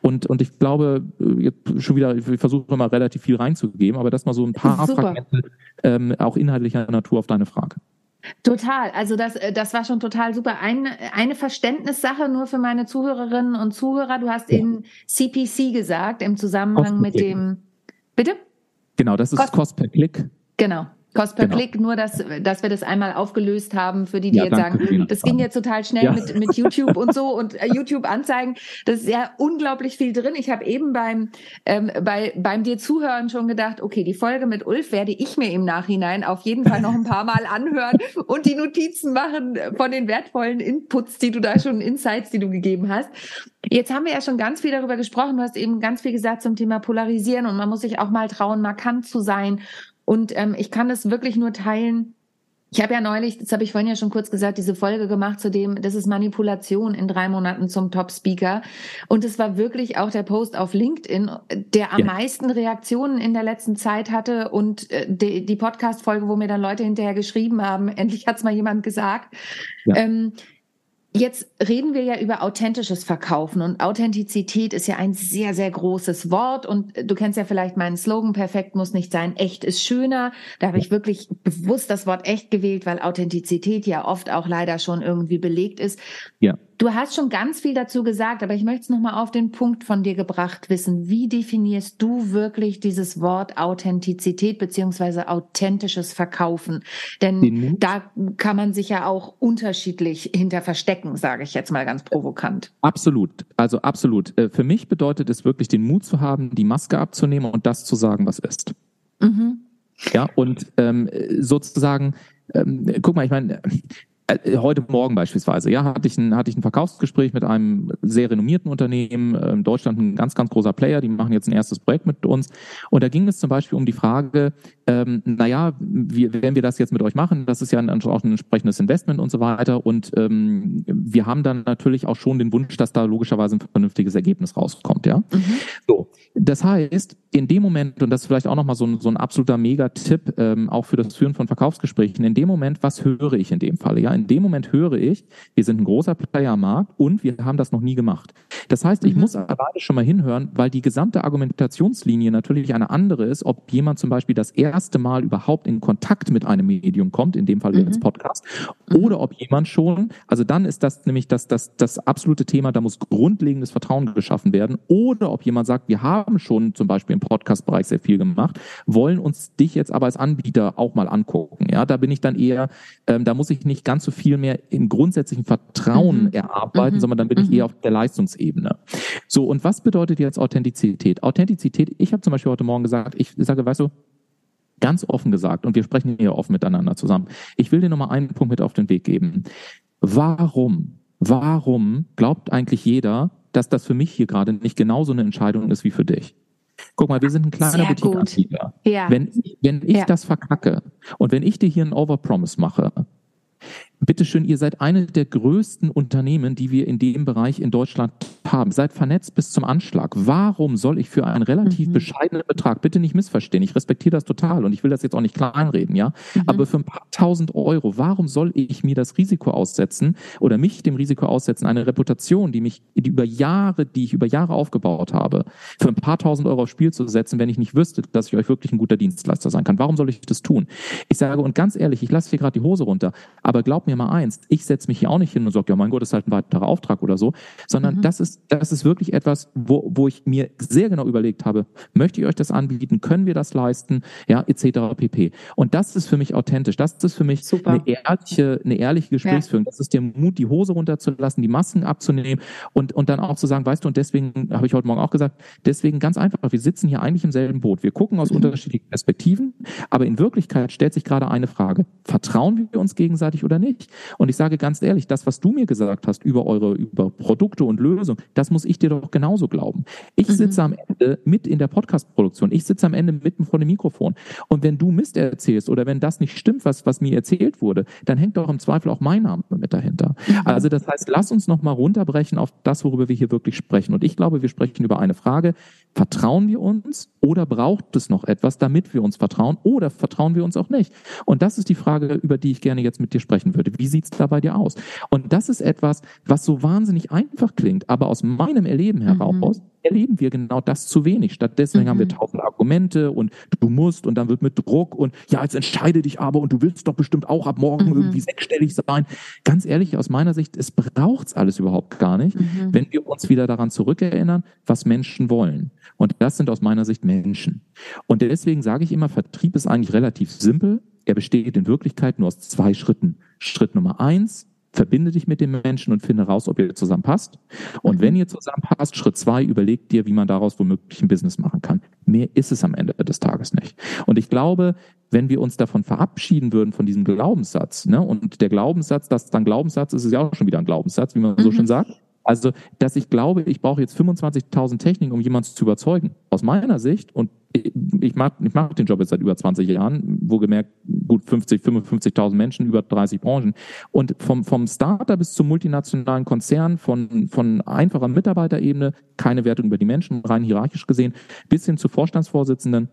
Und, und ich glaube, äh, jetzt schon wieder, ich versuche mal relativ viel reinzugeben, aber das mal so ein paar Super. Fragmente ähm, auch inhaltlicher Natur auf deine Frage. Total. Also das, äh, das war schon total super. Ein, eine Verständnissache nur für meine Zuhörerinnen und Zuhörer. Du hast ja. eben CPC gesagt im Zusammenhang mit dem. Bitte? Genau, das ist Kost, Cost per Klick. Genau. Kost per genau. Klick, nur dass, dass wir das einmal aufgelöst haben für die, die ja, jetzt sagen, das ging jetzt total schnell ja. mit, mit YouTube und so und äh, YouTube-Anzeigen. Das ist ja unglaublich viel drin. Ich habe eben beim, ähm, bei, beim dir zuhören schon gedacht, okay, die Folge mit Ulf werde ich mir im Nachhinein auf jeden Fall noch ein paar Mal anhören und die Notizen machen von den wertvollen Inputs, die du da schon, Insights, die du gegeben hast. Jetzt haben wir ja schon ganz viel darüber gesprochen. Du hast eben ganz viel gesagt zum Thema Polarisieren und man muss sich auch mal trauen, markant zu sein und ähm, ich kann das wirklich nur teilen. Ich habe ja neulich, das habe ich vorhin ja schon kurz gesagt, diese Folge gemacht zu dem, das ist Manipulation in drei Monaten zum Top-Speaker. Und es war wirklich auch der Post auf LinkedIn, der am ja. meisten Reaktionen in der letzten Zeit hatte und äh, die, die Podcast-Folge, wo mir dann Leute hinterher geschrieben haben, endlich hat's mal jemand gesagt. Ja. Ähm, Jetzt reden wir ja über authentisches Verkaufen und Authentizität ist ja ein sehr, sehr großes Wort und du kennst ja vielleicht meinen Slogan, perfekt muss nicht sein, echt ist schöner. Da habe ich wirklich bewusst das Wort echt gewählt, weil Authentizität ja oft auch leider schon irgendwie belegt ist. Ja. Du hast schon ganz viel dazu gesagt, aber ich möchte es nochmal auf den Punkt von dir gebracht wissen. Wie definierst du wirklich dieses Wort Authentizität beziehungsweise authentisches Verkaufen? Denn da kann man sich ja auch unterschiedlich hinter verstecken, sage ich jetzt mal ganz provokant. Absolut, also absolut. Äh, für mich bedeutet es wirklich den Mut zu haben, die Maske abzunehmen und das zu sagen, was ist. Mhm. Ja, und ähm, sozusagen, ähm, guck mal, ich meine, heute Morgen beispielsweise, ja, hatte ich ein, hatte ich ein Verkaufsgespräch mit einem sehr renommierten Unternehmen, äh, in Deutschland ein ganz, ganz großer Player, die machen jetzt ein erstes Projekt mit uns. Und da ging es zum Beispiel um die Frage, ähm, naja, wie, wenn wir das jetzt mit euch machen, das ist ja ein, auch ein entsprechendes Investment und so weiter. Und ähm, wir haben dann natürlich auch schon den Wunsch, dass da logischerweise ein vernünftiges Ergebnis rauskommt, ja. Mhm. So, das heißt, in dem Moment, und das ist vielleicht auch nochmal so ein, so ein absoluter Mega-Tipp, ähm, auch für das Führen von Verkaufsgesprächen, in dem Moment, was höre ich in dem Falle? Ja, in dem Moment höre ich, wir sind ein großer Player am Markt und wir haben das noch nie gemacht. Das heißt, ich mhm. muss aber schon mal hinhören, weil die gesamte Argumentationslinie natürlich eine andere ist, ob jemand zum Beispiel das erste Mal überhaupt in Kontakt mit einem Medium kommt, in dem Fall mhm. Podcast, mhm. oder ob jemand schon, also dann ist das nämlich das, das, das absolute Thema, da muss grundlegendes Vertrauen geschaffen werden, oder ob jemand sagt, wir haben schon zum Beispiel im Podcast-Bereich sehr viel gemacht, wollen uns dich jetzt aber als Anbieter auch mal angucken. Ja, da bin ich dann eher, ähm, da muss ich nicht ganz so viel mehr im grundsätzlichen Vertrauen mhm. erarbeiten, mhm. sondern dann bin ich mhm. eher auf der Leistungsebene. Ebene. So, und was bedeutet jetzt Authentizität? Authentizität, ich habe zum Beispiel heute Morgen gesagt, ich sage, weißt du, ganz offen gesagt, und wir sprechen hier offen miteinander zusammen, ich will dir nochmal einen Punkt mit auf den Weg geben. Warum, warum glaubt eigentlich jeder, dass das für mich hier gerade nicht genauso eine Entscheidung ist wie für dich? Guck mal, wir sind ein kleiner Boutique-Anbieter. Ja. Wenn, wenn ich ja. das verkacke und wenn ich dir hier einen Overpromise mache, bitteschön, ihr seid eine der größten Unternehmen, die wir in dem Bereich in Deutschland haben. Seid vernetzt bis zum Anschlag. Warum soll ich für einen relativ mhm. bescheidenen Betrag, bitte nicht missverstehen, ich respektiere das total und ich will das jetzt auch nicht kleinreden, ja, mhm. aber für ein paar tausend Euro, warum soll ich mir das Risiko aussetzen oder mich dem Risiko aussetzen, eine Reputation, die mich die über Jahre, die ich über Jahre aufgebaut habe, für ein paar tausend Euro aufs Spiel zu setzen, wenn ich nicht wüsste, dass ich euch wirklich ein guter Dienstleister sein kann? Warum soll ich das tun? Ich sage, und ganz ehrlich, ich lasse hier gerade die Hose runter, aber glaub mir mal eins, ich setze mich hier auch nicht hin und sage, ja mein Gott, das ist halt ein weiterer Auftrag oder so, sondern mhm. das ist, das ist wirklich etwas, wo, wo ich mir sehr genau überlegt habe, möchte ich euch das anbieten, können wir das leisten, ja, etc. pp. Und das ist für mich authentisch, das ist für mich Super. eine ehrliche, eine ehrliche Gesprächsführung. Ja. Das ist der Mut, die Hose runterzulassen, die Masken abzunehmen und, und dann auch zu sagen, weißt du, und deswegen habe ich heute Morgen auch gesagt, deswegen ganz einfach, wir sitzen hier eigentlich im selben Boot. Wir gucken aus mhm. unterschiedlichen Perspektiven, aber in Wirklichkeit stellt sich gerade eine Frage. Vertrauen wir uns gegenseitig oder nicht? Und ich sage ganz ehrlich, das, was du mir gesagt hast über eure, über Produkte und Lösungen, das muss ich dir doch genauso glauben. Ich mhm. sitze am Ende mit in der Podcast-Produktion. Ich sitze am Ende mitten vor dem Mikrofon. Und wenn du Mist erzählst oder wenn das nicht stimmt, was, was mir erzählt wurde, dann hängt doch im Zweifel auch mein Name mit dahinter. Mhm. Also das heißt, lass uns nochmal runterbrechen auf das, worüber wir hier wirklich sprechen. Und ich glaube, wir sprechen über eine Frage, vertrauen wir uns oder braucht es noch etwas, damit wir uns vertrauen oder vertrauen wir uns auch nicht? Und das ist die Frage, über die ich gerne jetzt mit dir sprechen würde. Wie sieht's da bei dir aus? Und das ist etwas, was so wahnsinnig einfach klingt, aber aus meinem Erleben mhm. heraus mhm. erleben wir genau das zu wenig. Stattdessen mhm. haben wir tausend Argumente und du musst und dann wird mit Druck und ja, jetzt entscheide dich aber und du willst doch bestimmt auch ab morgen mhm. irgendwie sechsstellig sein. Ganz ehrlich, aus meiner Sicht, es braucht's alles überhaupt gar nicht, mhm. wenn wir uns wieder daran zurückerinnern, was Menschen wollen. Und das sind aus meiner Sicht Menschen. Und deswegen sage ich immer, Vertrieb ist eigentlich relativ simpel. Er besteht in Wirklichkeit nur aus zwei Schritten. Schritt Nummer eins, verbinde dich mit dem Menschen und finde raus, ob ihr zusammenpasst. Und wenn ihr zusammenpasst, Schritt zwei, überlegt dir, wie man daraus womöglich ein Business machen kann. Mehr ist es am Ende des Tages nicht. Und ich glaube, wenn wir uns davon verabschieden würden, von diesem Glaubenssatz, ne, und der Glaubenssatz, dass dann Glaubenssatz ist, ist ja auch schon wieder ein Glaubenssatz, wie man so mhm. schön sagt, also, dass ich glaube, ich brauche jetzt 25.000 Techniken, um jemanden zu überzeugen. Aus meiner Sicht, und ich mache ich mach den Job jetzt seit über 20 Jahren, wo gemerkt, gut 50, 55.000 Menschen, über 30 Branchen. Und vom, vom Starter bis zum multinationalen Konzern, von, von einfacher Mitarbeiterebene, keine Wertung über die Menschen, rein hierarchisch gesehen, bis hin zu Vorstandsvorsitzenden,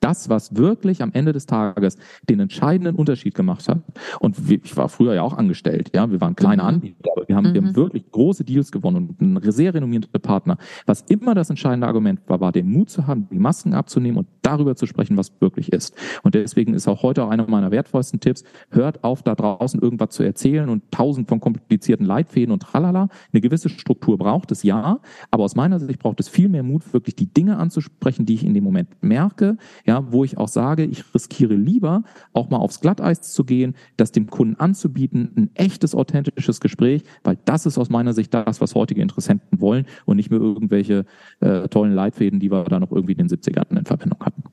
das, was wirklich am Ende des Tages den entscheidenden Unterschied gemacht hat. Und ich war früher ja auch angestellt, ja, wir waren kleine mhm. Anbieter, aber wir haben, mhm. wir haben mhm. wirklich große Deals gewonnen und sehr renommierte Partner. Was immer das entscheidende Argument war, war den Mut zu haben, die Masken abzunehmen und darüber zu sprechen, was wirklich ist. Und deswegen ist auch heute auch einer meiner wertvollsten Tipps, hört auf, da draußen irgendwas zu erzählen und tausend von komplizierten Leitfäden und tralala. Eine gewisse Struktur braucht es, ja, aber aus meiner Sicht braucht es viel mehr Mut, wirklich die Dinge anzusprechen, die ich in dem Moment merke, ja, wo ich auch sage, ich riskiere lieber, auch mal aufs Glatteis zu gehen, das dem Kunden anzubieten, ein echtes, authentisches Gespräch, weil das ist aus meiner Sicht das, was heutige Interessenten wollen und nicht mehr irgendwelche äh, tollen Leitfäden, die wir da noch irgendwie in den 70ern in Verbindung hatten.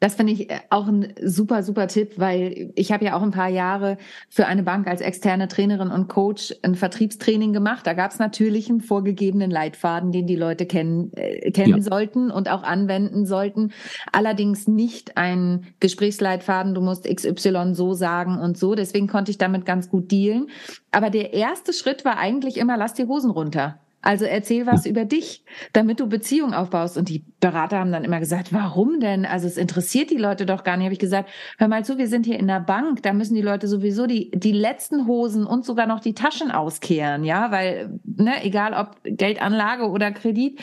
Das finde ich äh, auch ein super, super Tipp, weil ich habe ja auch ein paar Jahre für eine Bank als externe Trainerin und Coach ein Vertriebstraining gemacht. Da gab es natürlich einen vorgegebenen Leitfaden, den die Leute kennen, äh, kennen ja. sollten und auch anwenden sollten. Allerdings nicht ein Gesprächsleitfaden, du musst XY so sagen und so. Deswegen konnte ich damit ganz gut dealen. Aber der erste Schritt war eigentlich immer, lass die Hosen runter. Also erzähl was über dich, damit du Beziehung aufbaust. Und die Berater haben dann immer gesagt, warum denn? Also es interessiert die Leute doch gar nicht. Habe ich gesagt, hör mal zu, wir sind hier in der Bank, da müssen die Leute sowieso die, die letzten Hosen und sogar noch die Taschen auskehren, ja, weil, ne, egal ob Geldanlage oder Kredit,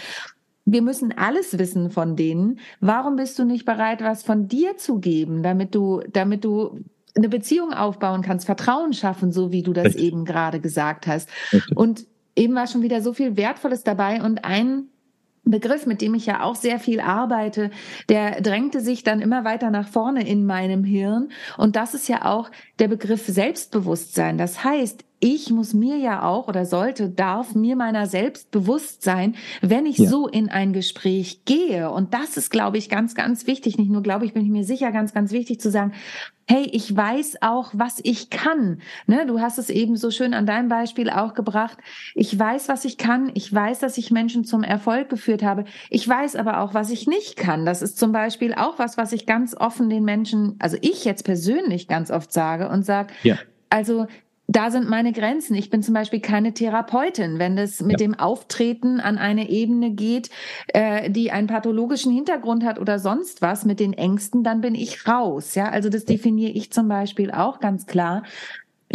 wir müssen alles wissen von denen. Warum bist du nicht bereit, was von dir zu geben, damit du, damit du eine Beziehung aufbauen kannst, Vertrauen schaffen, so wie du das Richtig. eben gerade gesagt hast. Richtig. Und eben war schon wieder so viel Wertvolles dabei und ein Begriff, mit dem ich ja auch sehr viel arbeite, der drängte sich dann immer weiter nach vorne in meinem Hirn. Und das ist ja auch der Begriff Selbstbewusstsein. Das heißt, ich muss mir ja auch oder sollte, darf mir meiner selbst bewusst sein, wenn ich ja. so in ein Gespräch gehe. Und das ist, glaube ich, ganz, ganz wichtig. Nicht nur, glaube ich, bin ich mir sicher, ganz, ganz wichtig zu sagen, hey, ich weiß auch, was ich kann. Ne, du hast es eben so schön an deinem Beispiel auch gebracht. Ich weiß, was ich kann. Ich weiß, dass ich Menschen zum Erfolg geführt habe. Ich weiß aber auch, was ich nicht kann. Das ist zum Beispiel auch was, was ich ganz offen den Menschen, also ich jetzt persönlich ganz oft sage und sage, ja. also da sind meine Grenzen. Ich bin zum Beispiel keine Therapeutin. Wenn das mit ja. dem Auftreten an eine Ebene geht, äh, die einen pathologischen Hintergrund hat oder sonst was mit den Ängsten, dann bin ich raus. Ja, also das definiere ich zum Beispiel auch ganz klar.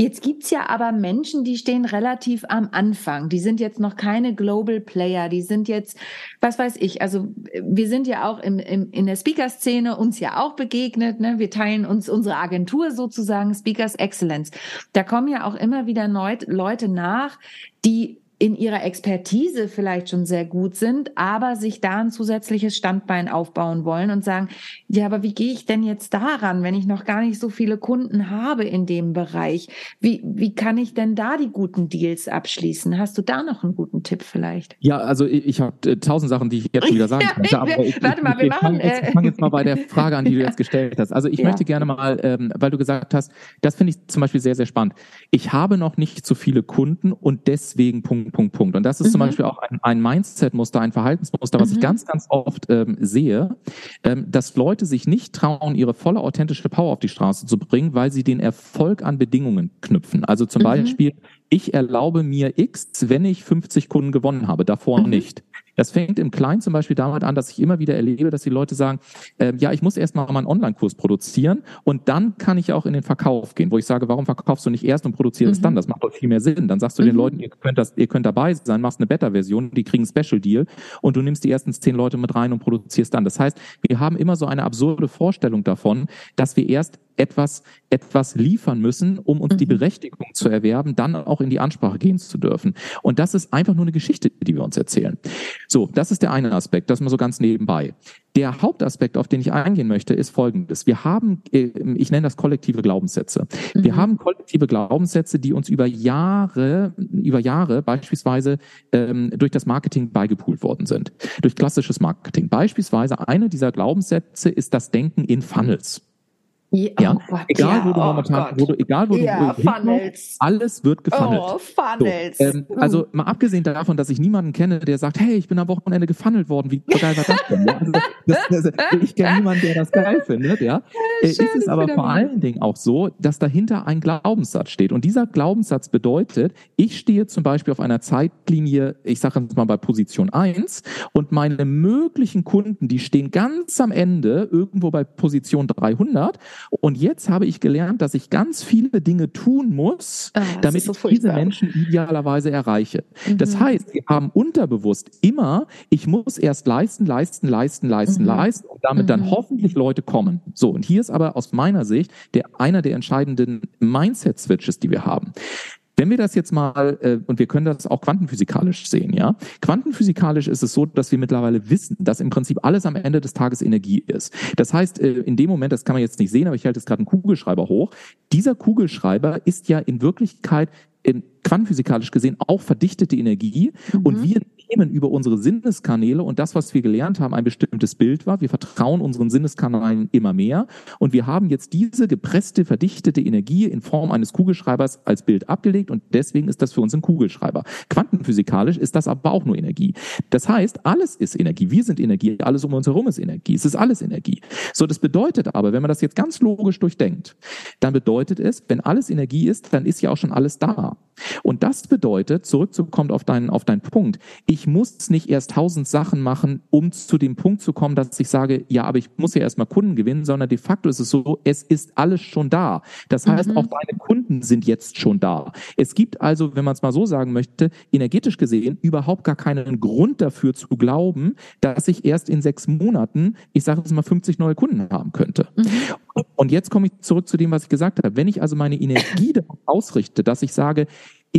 Jetzt gibt's ja aber Menschen, die stehen relativ am Anfang. Die sind jetzt noch keine Global Player. Die sind jetzt, was weiß ich, also wir sind ja auch im, im, in der Speaker-Szene uns ja auch begegnet. Ne? Wir teilen uns unsere Agentur sozusagen, Speakers Excellence. Da kommen ja auch immer wieder Leute nach, die in ihrer Expertise vielleicht schon sehr gut sind, aber sich da ein zusätzliches Standbein aufbauen wollen und sagen, ja, aber wie gehe ich denn jetzt daran, wenn ich noch gar nicht so viele Kunden habe in dem Bereich? Wie, wie kann ich denn da die guten Deals abschließen? Hast du da noch einen guten Tipp vielleicht? Ja, also ich, ich habe äh, tausend Sachen, die ich jetzt wieder sagen kann. Ja, aber ich, warte mal, wir machen. Ich fange fang jetzt mal bei der Frage an, die du jetzt gestellt hast. Also ich ja. möchte gerne mal, ähm, weil du gesagt hast, das finde ich zum Beispiel sehr, sehr spannend. Ich habe noch nicht so viele Kunden und deswegen Punkt Punkt, Punkt, Punkt. Und das ist mhm. zum Beispiel auch ein, ein Mindset-Muster, ein Verhaltensmuster, was mhm. ich ganz, ganz oft ähm, sehe, ähm, dass Leute sich nicht trauen, ihre volle authentische Power auf die Straße zu bringen, weil sie den Erfolg an Bedingungen knüpfen. Also zum mhm. Beispiel, ich erlaube mir X, wenn ich 50 Kunden gewonnen habe, davor mhm. nicht. Das fängt im Kleinen zum Beispiel damit an, dass ich immer wieder erlebe, dass die Leute sagen, äh, ja, ich muss erst mal meinen Online-Kurs produzieren und dann kann ich auch in den Verkauf gehen, wo ich sage, warum verkaufst du nicht erst und produzierst mhm. dann? Das macht doch viel mehr Sinn. Dann sagst du mhm. den Leuten, ihr könnt das, ihr könnt dabei sein, machst eine Beta-Version, die kriegen einen Special Deal und du nimmst die ersten zehn Leute mit rein und produzierst dann. Das heißt, wir haben immer so eine absurde Vorstellung davon, dass wir erst etwas, etwas liefern müssen, um uns mhm. die Berechtigung zu erwerben, dann auch in die Ansprache gehen zu dürfen. Und das ist einfach nur eine Geschichte, die wir uns erzählen. So, das ist der eine Aspekt, das mal so ganz nebenbei. Der Hauptaspekt, auf den ich eingehen möchte, ist folgendes. Wir haben, äh, ich nenne das kollektive Glaubenssätze. Mhm. Wir haben kollektive Glaubenssätze, die uns über Jahre, über Jahre beispielsweise ähm, durch das Marketing beigepoolt worden sind. Durch klassisches Marketing. Beispielsweise eine dieser Glaubenssätze ist das Denken in Funnels. Ja, ja. Oh Gott, egal ja, wo du momentan, oh wo du, egal wo ja, du, Funnels. alles wird gefunnelt. Oh, Funnels. So, ähm, also mal abgesehen davon, dass ich niemanden kenne, der sagt, hey, ich bin am Wochenende gefunnelt worden, wie geil war das denn? Ja? Also, das, das, ich kenne niemanden, der das geil findet, ja. Äh, ist es aber vor allen Dingen auch so, dass dahinter ein Glaubenssatz steht. Und dieser Glaubenssatz bedeutet, ich stehe zum Beispiel auf einer Zeitlinie, ich sage jetzt mal bei Position eins und meine möglichen Kunden, die stehen ganz am Ende irgendwo bei Position 300 und jetzt habe ich gelernt, dass ich ganz viele Dinge tun muss, ah, damit so ich diese Menschen idealerweise erreiche. Mhm. Das heißt, wir haben unterbewusst immer, ich muss erst leisten, leisten, leisten, leisten, mhm. leisten und damit mhm. dann hoffentlich Leute kommen. So, und hier ist aber aus meiner Sicht der, einer der entscheidenden Mindset-Switches, die wir haben. Wenn wir das jetzt mal, äh, und wir können das auch quantenphysikalisch sehen, ja. Quantenphysikalisch ist es so, dass wir mittlerweile wissen, dass im Prinzip alles am Ende des Tages Energie ist. Das heißt, äh, in dem Moment, das kann man jetzt nicht sehen, aber ich halte jetzt gerade einen Kugelschreiber hoch. Dieser Kugelschreiber ist ja in Wirklichkeit in quantenphysikalisch gesehen auch verdichtete Energie mhm. und wir nehmen über unsere Sinneskanäle und das, was wir gelernt haben, ein bestimmtes Bild war. Wir vertrauen unseren Sinneskanälen immer mehr und wir haben jetzt diese gepresste, verdichtete Energie in Form eines Kugelschreibers als Bild abgelegt und deswegen ist das für uns ein Kugelschreiber. Quantenphysikalisch ist das aber auch nur Energie. Das heißt, alles ist Energie. Wir sind Energie. Alles um uns herum ist Energie. Es ist alles Energie. So, das bedeutet aber, wenn man das jetzt ganz logisch durchdenkt, dann bedeutet es, wenn alles Energie ist, dann ist ja auch schon alles da. Und das bedeutet, zurückzukommen auf deinen, auf deinen Punkt, ich muss nicht erst tausend Sachen machen, um zu dem Punkt zu kommen, dass ich sage, ja, aber ich muss ja erstmal Kunden gewinnen, sondern de facto ist es so, es ist alles schon da. Das heißt, mhm. auch deine Kunden sind jetzt schon da. Es gibt also, wenn man es mal so sagen möchte, energetisch gesehen überhaupt gar keinen Grund dafür zu glauben, dass ich erst in sechs Monaten, ich sage jetzt mal, 50 neue Kunden haben könnte. Mhm. Und jetzt komme ich zurück zu dem, was ich gesagt habe. Wenn ich also meine Energie darauf ausrichte, dass ich sage,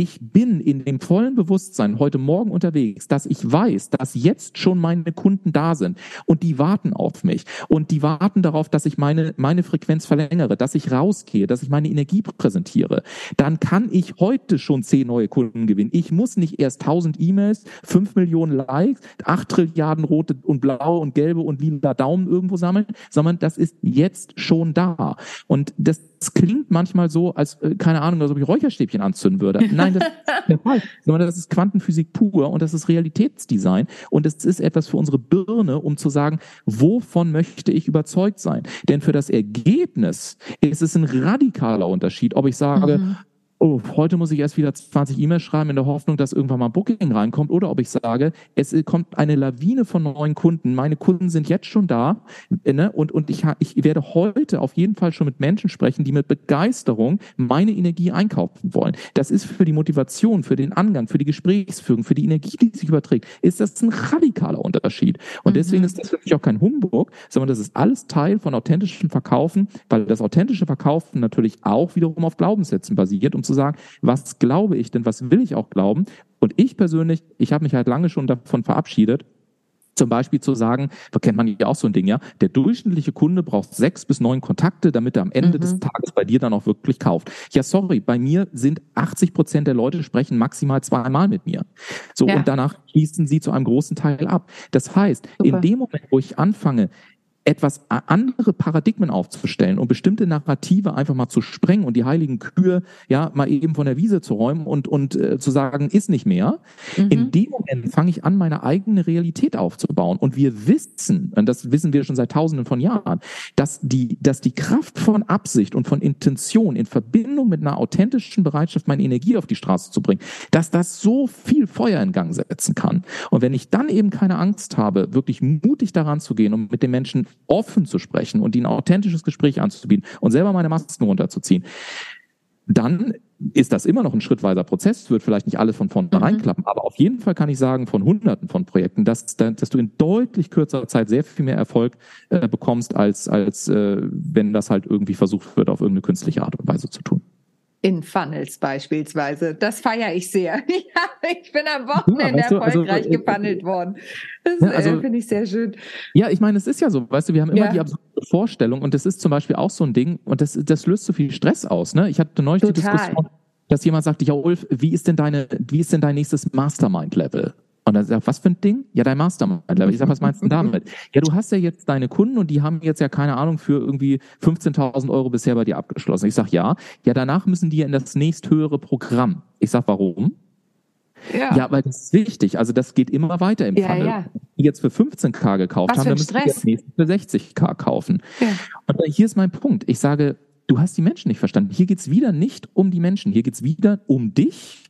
ich bin in dem vollen Bewusstsein heute Morgen unterwegs, dass ich weiß, dass jetzt schon meine Kunden da sind und die warten auf mich und die warten darauf, dass ich meine, meine Frequenz verlängere, dass ich rausgehe, dass ich meine Energie präsentiere, dann kann ich heute schon zehn neue Kunden gewinnen. Ich muss nicht erst tausend E-Mails, fünf Millionen Likes, acht Trilliarden rote und blaue und gelbe und lila Daumen irgendwo sammeln, sondern das ist jetzt schon da. Und das klingt manchmal so, als, äh, keine Ahnung, als ob ich Räucherstäbchen anzünden würde. Nein, das ist. Sondern das ist Quantenphysik pur und das ist Realitätsdesign. Und es ist etwas für unsere Birne, um zu sagen, wovon möchte ich überzeugt sein? Denn für das Ergebnis ist es ein radikaler Unterschied, ob ich sage, mhm oh, heute muss ich erst wieder 20 E-Mails schreiben in der Hoffnung, dass irgendwann mal Booking reinkommt oder ob ich sage, es kommt eine Lawine von neuen Kunden. Meine Kunden sind jetzt schon da ne? und, und ich, ich werde heute auf jeden Fall schon mit Menschen sprechen, die mit Begeisterung meine Energie einkaufen wollen. Das ist für die Motivation, für den Angang, für die Gesprächsführung, für die Energie, die sich überträgt, ist das ein radikaler Unterschied. Und mhm. deswegen ist das für mich auch kein Humbug, sondern das ist alles Teil von authentischem Verkaufen, weil das authentische Verkaufen natürlich auch wiederum auf Glaubenssätzen basiert, um zu sagen, was glaube ich denn, was will ich auch glauben? Und ich persönlich, ich habe mich halt lange schon davon verabschiedet, zum Beispiel zu sagen, da kennt man ja auch so ein Ding, ja, der durchschnittliche Kunde braucht sechs bis neun Kontakte, damit er am Ende mhm. des Tages bei dir dann auch wirklich kauft. Ja, sorry, bei mir sind 80 Prozent der Leute sprechen maximal zweimal mit mir. So, ja. und danach schließen sie zu einem großen Teil ab. Das heißt, Super. in dem Moment, wo ich anfange, etwas andere Paradigmen aufzustellen und bestimmte Narrative einfach mal zu sprengen und die heiligen Kühe ja mal eben von der Wiese zu räumen und und äh, zu sagen ist nicht mehr. Mhm. In dem Moment fange ich an meine eigene Realität aufzubauen und wir wissen, und das wissen wir schon seit Tausenden von Jahren, dass die dass die Kraft von Absicht und von Intention in Verbindung mit einer authentischen Bereitschaft meine Energie auf die Straße zu bringen, dass das so viel Feuer in Gang setzen kann. Und wenn ich dann eben keine Angst habe, wirklich mutig daran zu gehen und mit den Menschen offen zu sprechen und ihnen ein authentisches Gespräch anzubieten und selber meine Masken runterzuziehen, dann ist das immer noch ein schrittweiser Prozess, wird vielleicht nicht alles von vornherein mhm. klappen, aber auf jeden Fall kann ich sagen, von hunderten von Projekten, dass, dass du in deutlich kürzerer Zeit sehr viel mehr Erfolg äh, bekommst, als, als äh, wenn das halt irgendwie versucht wird, auf irgendeine künstliche Art und Weise zu tun. In Funnels beispielsweise. Das feiere ich sehr. Ja, ich bin am Wochenende ja, weißt du, also, erfolgreich also, gepannelt worden. Das ja, also, äh, finde ich sehr schön. Ja, ich meine, es ist ja so, weißt du, wir haben immer ja. die absurde Vorstellung und das ist zum Beispiel auch so ein Ding und das, das löst so viel Stress aus. Ne? Ich hatte neulich Total. die Diskussion, dass jemand sagte, ja, Ulf, wie ist denn deine, wie ist denn dein nächstes Mastermind-Level? Und dann sagt, was für ein Ding? Ja, dein Mastermind-Level. Ich sage, was meinst du damit? Ja, du hast ja jetzt deine Kunden und die haben jetzt ja keine Ahnung für irgendwie 15.000 Euro bisher bei dir abgeschlossen. Ich sage, ja. Ja, danach müssen die ja in das nächsthöhere Programm. Ich sage, warum? Ja. ja, weil das ist wichtig. Also das geht immer weiter im ja, Funnel. Ja. Die jetzt für 15k gekauft Was haben, dann müssen die jetzt für 60k kaufen. Ja. Und hier ist mein Punkt. Ich sage, du hast die Menschen nicht verstanden. Hier geht's wieder nicht um die Menschen. Hier geht's wieder um dich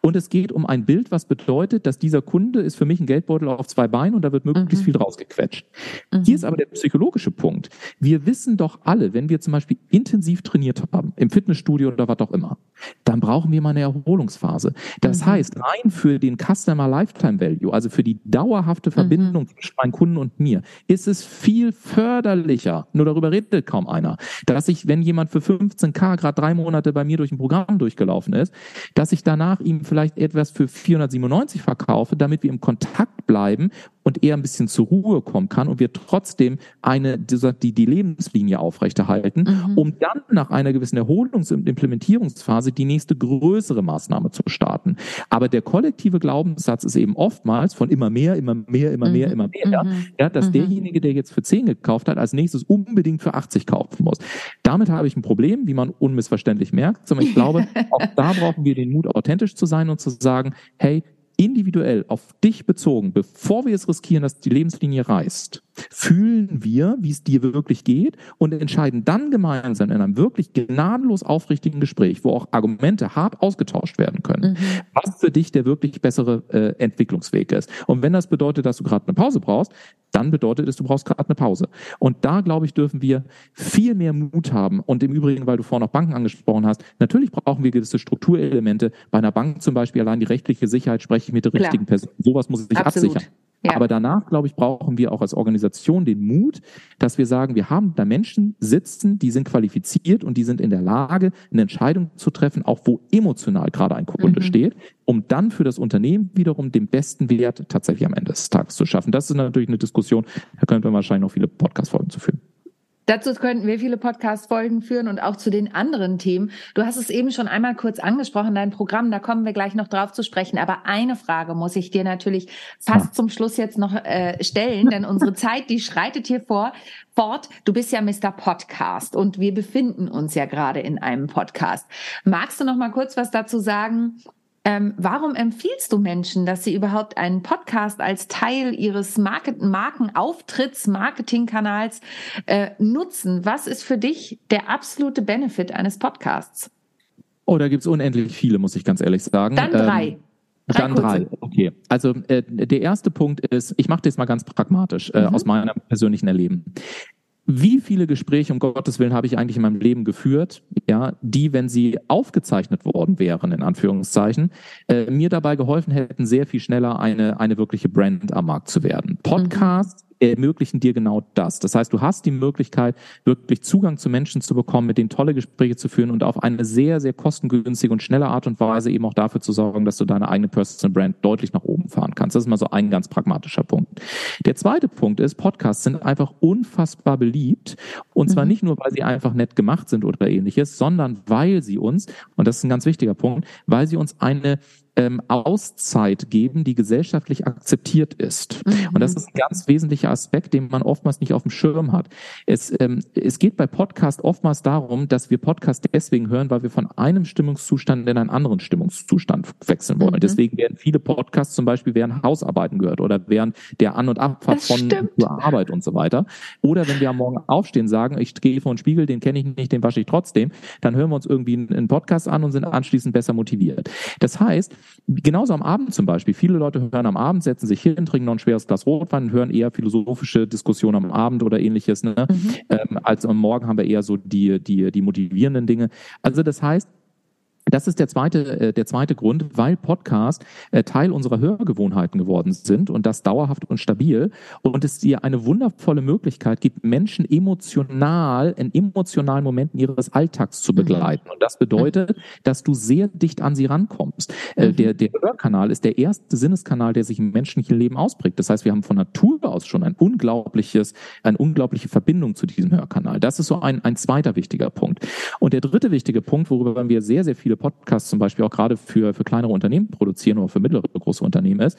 und es geht um ein Bild, was bedeutet, dass dieser Kunde ist für mich ein Geldbeutel auf zwei Beinen und da wird möglichst mhm. viel rausgequetscht. Mhm. Hier ist aber der psychologische Punkt. Wir wissen doch alle, wenn wir zum Beispiel intensiv trainiert haben, im Fitnessstudio oder was auch immer, dann brauchen wir mal eine Erholungsphase. Das mhm. heißt, rein für den Customer Lifetime Value, also für die dauerhafte mhm. Verbindung zwischen meinen Kunden und mir, ist es viel förderlicher, nur darüber redet kaum einer, dass ich, wenn jemand für 15k gerade drei Monate bei mir durch ein Programm durchgelaufen ist, dass ich danach ihm vielleicht etwas für 497 verkaufe, damit wir im Kontakt bleiben und er ein bisschen zur Ruhe kommen kann und wir trotzdem eine, die, die Lebenslinie aufrechterhalten, mhm. um dann nach einer gewissen Erholungs- und Implementierungsphase die nächste größere Maßnahme zu starten. Aber der kollektive Glaubenssatz ist eben oftmals von immer mehr, immer mehr, immer mehr, mhm. immer mehr, mhm. ja, dass mhm. derjenige, der jetzt für 10 gekauft hat, als nächstes unbedingt für 80 kaufen muss. Damit habe ich ein Problem, wie man unmissverständlich merkt, sondern ich glaube, auch da brauchen wir den Mut, authentisch zu sein und zu sagen, hey, individuell auf dich bezogen, bevor wir es riskieren, dass die Lebenslinie reißt, fühlen wir, wie es dir wirklich geht und entscheiden dann gemeinsam in einem wirklich gnadenlos aufrichtigen Gespräch, wo auch Argumente hart ausgetauscht werden können, mhm. was für dich der wirklich bessere äh, Entwicklungsweg ist. Und wenn das bedeutet, dass du gerade eine Pause brauchst, dann bedeutet es, du brauchst gerade eine Pause. Und da, glaube ich, dürfen wir viel mehr Mut haben. Und im Übrigen, weil du vorhin noch Banken angesprochen hast, natürlich brauchen wir gewisse Strukturelemente. Bei einer Bank zum Beispiel allein die rechtliche Sicherheit spreche ich mit der richtigen Person. Sowas muss ich Absolut. absichern. Ja. Aber danach, glaube ich, brauchen wir auch als Organisation den Mut, dass wir sagen, wir haben da Menschen sitzen, die sind qualifiziert und die sind in der Lage, eine Entscheidung zu treffen, auch wo emotional gerade ein Kunde mhm. steht, um dann für das Unternehmen wiederum den besten Wert tatsächlich am Ende des Tages zu schaffen. Das ist natürlich eine Diskussion, da könnte man wahrscheinlich noch viele Podcast-Folgen zu führen. Dazu könnten wir viele Podcast-Folgen führen und auch zu den anderen Themen. Du hast es eben schon einmal kurz angesprochen, dein Programm, da kommen wir gleich noch drauf zu sprechen. Aber eine Frage muss ich dir natürlich fast ja. zum Schluss jetzt noch äh, stellen, denn unsere Zeit, die schreitet hier vor, fort. Du bist ja Mr. Podcast und wir befinden uns ja gerade in einem Podcast. Magst du noch mal kurz was dazu sagen, ähm, warum empfiehlst du Menschen, dass sie überhaupt einen Podcast als Teil ihres Market Markenauftritts, Marketingkanals äh, nutzen? Was ist für dich der absolute Benefit eines Podcasts? Oh, da gibt's unendlich viele, muss ich ganz ehrlich sagen. Dann drei. Ähm, Drei Dann drei, okay. Also äh, der erste Punkt ist, ich mache das mal ganz pragmatisch äh, mhm. aus meinem persönlichen Erleben wie viele Gespräche, um Gottes Willen, habe ich eigentlich in meinem Leben geführt, ja, die, wenn sie aufgezeichnet worden wären, in Anführungszeichen, äh, mir dabei geholfen hätten, sehr viel schneller eine, eine wirkliche Brand am Markt zu werden. Podcast ermöglichen dir genau das. Das heißt, du hast die Möglichkeit, wirklich Zugang zu Menschen zu bekommen, mit denen tolle Gespräche zu führen und auf eine sehr, sehr kostengünstige und schnelle Art und Weise eben auch dafür zu sorgen, dass du deine eigene Personal Brand deutlich nach oben fahren kannst. Das ist mal so ein ganz pragmatischer Punkt. Der zweite Punkt ist, Podcasts sind einfach unfassbar beliebt und zwar mhm. nicht nur, weil sie einfach nett gemacht sind oder ähnliches, sondern weil sie uns, und das ist ein ganz wichtiger Punkt, weil sie uns eine ähm, Auszeit geben, die gesellschaftlich akzeptiert ist. Mhm. Und das ist ein ganz wesentlicher Aspekt, den man oftmals nicht auf dem Schirm hat. Es, ähm, es geht bei Podcast oftmals darum, dass wir Podcast deswegen hören, weil wir von einem Stimmungszustand in einen anderen Stimmungszustand wechseln wollen. Mhm. Deswegen werden viele Podcasts zum Beispiel während Hausarbeiten gehört oder während der An- und Abfahrt das von zur Arbeit und so weiter. Oder wenn wir am Morgen aufstehen, sagen, ich gehe vor den Spiegel, den kenne ich nicht, den wasche ich trotzdem, dann hören wir uns irgendwie einen Podcast an und sind anschließend besser motiviert. Das heißt, genauso am Abend zum Beispiel. Viele Leute hören am Abend, setzen sich hin, trinken noch ein schweres Glas Rotwein hören eher philosophische Diskussionen am Abend oder ähnliches. Ne? Mhm. Ähm, als am Morgen haben wir eher so die, die, die motivierenden Dinge. Also das heißt, das ist der zweite, äh, der zweite Grund, weil Podcast äh, Teil unserer Hörgewohnheiten geworden sind und das dauerhaft und stabil und es dir eine wundervolle Möglichkeit gibt, Menschen emotional in emotionalen Momenten ihres Alltags zu mhm. begleiten. Und das bedeutet, dass du sehr dicht an sie rankommst. Äh, mhm. Der, der Hörkanal ist der erste Sinneskanal, der sich im menschlichen Leben ausprägt. Das heißt, wir haben von Natur aus schon ein unglaubliches, eine unglaubliche Verbindung zu diesem Hörkanal. Das ist so ein, ein zweiter wichtiger Punkt. Und der dritte wichtige Punkt, worüber wir sehr, sehr viele viele Podcasts zum Beispiel auch gerade für, für kleinere Unternehmen produzieren oder für mittlere große Unternehmen ist.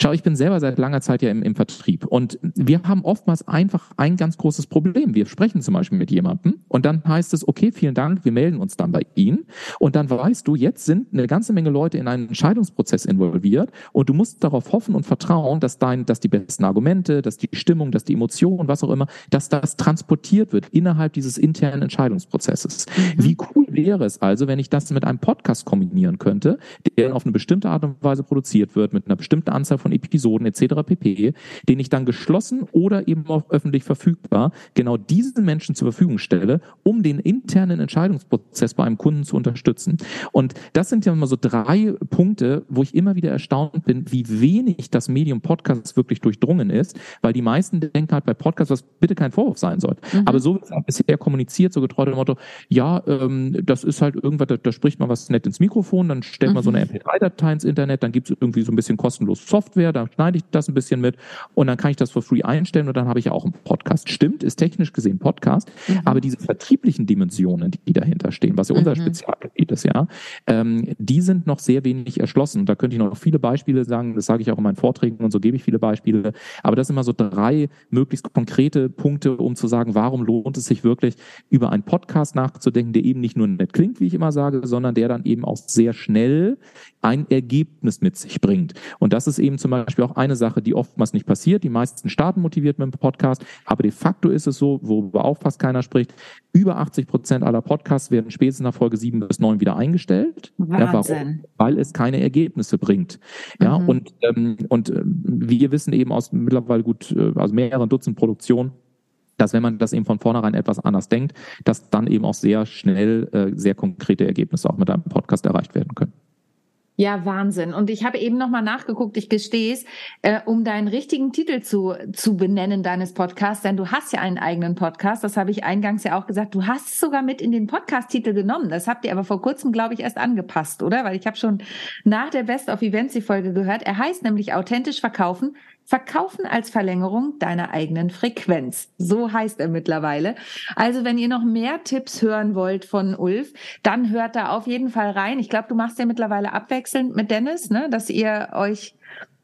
Schau, ich bin selber seit langer Zeit ja im, im Vertrieb und wir haben oftmals einfach ein ganz großes Problem. Wir sprechen zum Beispiel mit jemandem und dann heißt es, okay, vielen Dank, wir melden uns dann bei Ihnen und dann weißt du, jetzt sind eine ganze Menge Leute in einen Entscheidungsprozess involviert und du musst darauf hoffen und vertrauen, dass dein, dass die besten Argumente, dass die Stimmung, dass die Emotionen, was auch immer, dass das transportiert wird innerhalb dieses internen Entscheidungsprozesses. Mhm. Wie cool wäre es also, wenn ich das mit einem einem Podcast kombinieren könnte, der auf eine bestimmte Art und Weise produziert wird, mit einer bestimmten Anzahl von Episoden etc. pp., den ich dann geschlossen oder eben auch öffentlich verfügbar genau diesen Menschen zur Verfügung stelle, um den internen Entscheidungsprozess bei einem Kunden zu unterstützen. Und das sind ja immer so drei Punkte, wo ich immer wieder erstaunt bin, wie wenig das Medium Podcast wirklich durchdrungen ist, weil die meisten denken halt bei Podcasts, was bitte kein Vorwurf sein soll. Mhm. Aber so wird es bisher kommuniziert, so getreu dem Motto, ja, ähm, das ist halt irgendwas, da, da spricht man man was nett ins Mikrofon, dann stellt mhm. man so eine mhm. MP3-Datei ins Internet, dann gibt es irgendwie so ein bisschen kostenlos Software, da schneide ich das ein bisschen mit und dann kann ich das for free einstellen und dann habe ich ja auch einen Podcast. Stimmt, ist technisch gesehen Podcast, mhm. aber diese vertrieblichen Dimensionen, die dahinter stehen, was ja unser mhm. Spezialgebiet ist, ja, ähm, die sind noch sehr wenig erschlossen. Und da könnte ich noch viele Beispiele sagen, das sage ich auch in meinen Vorträgen und so gebe ich viele Beispiele. Aber das sind immer so drei möglichst konkrete Punkte, um zu sagen, warum lohnt es sich wirklich, über einen Podcast nachzudenken, der eben nicht nur nett klingt, wie ich immer sage, sondern sondern der dann eben auch sehr schnell ein Ergebnis mit sich bringt. Und das ist eben zum Beispiel auch eine Sache, die oftmals nicht passiert. Die meisten starten motiviert mit dem Podcast, aber de facto ist es so, worüber auch fast keiner spricht, über 80 Prozent aller Podcasts werden spätestens nach Folge sieben bis neun wieder eingestellt. Ja, warum? Weil es keine Ergebnisse bringt. Ja, mhm. und, ähm, und äh, wir wissen eben aus mittlerweile gut, also mehreren Dutzend Produktionen, dass wenn man das eben von vornherein etwas anders denkt, dass dann eben auch sehr schnell äh, sehr konkrete Ergebnisse auch mit einem Podcast erreicht werden können. Ja, Wahnsinn. Und ich habe eben nochmal nachgeguckt, ich gestehe es, äh, um deinen richtigen Titel zu, zu benennen deines Podcasts, denn du hast ja einen eigenen Podcast, das habe ich eingangs ja auch gesagt, du hast es sogar mit in den Podcast-Titel genommen. Das habt ihr aber vor kurzem, glaube ich, erst angepasst, oder? Weil ich habe schon nach der Best of Events die Folge gehört. Er heißt nämlich authentisch verkaufen, Verkaufen als Verlängerung deiner eigenen Frequenz. So heißt er mittlerweile. Also wenn ihr noch mehr Tipps hören wollt von Ulf, dann hört da auf jeden Fall rein. Ich glaube, du machst ja mittlerweile abwechselnd mit Dennis, ne, dass ihr euch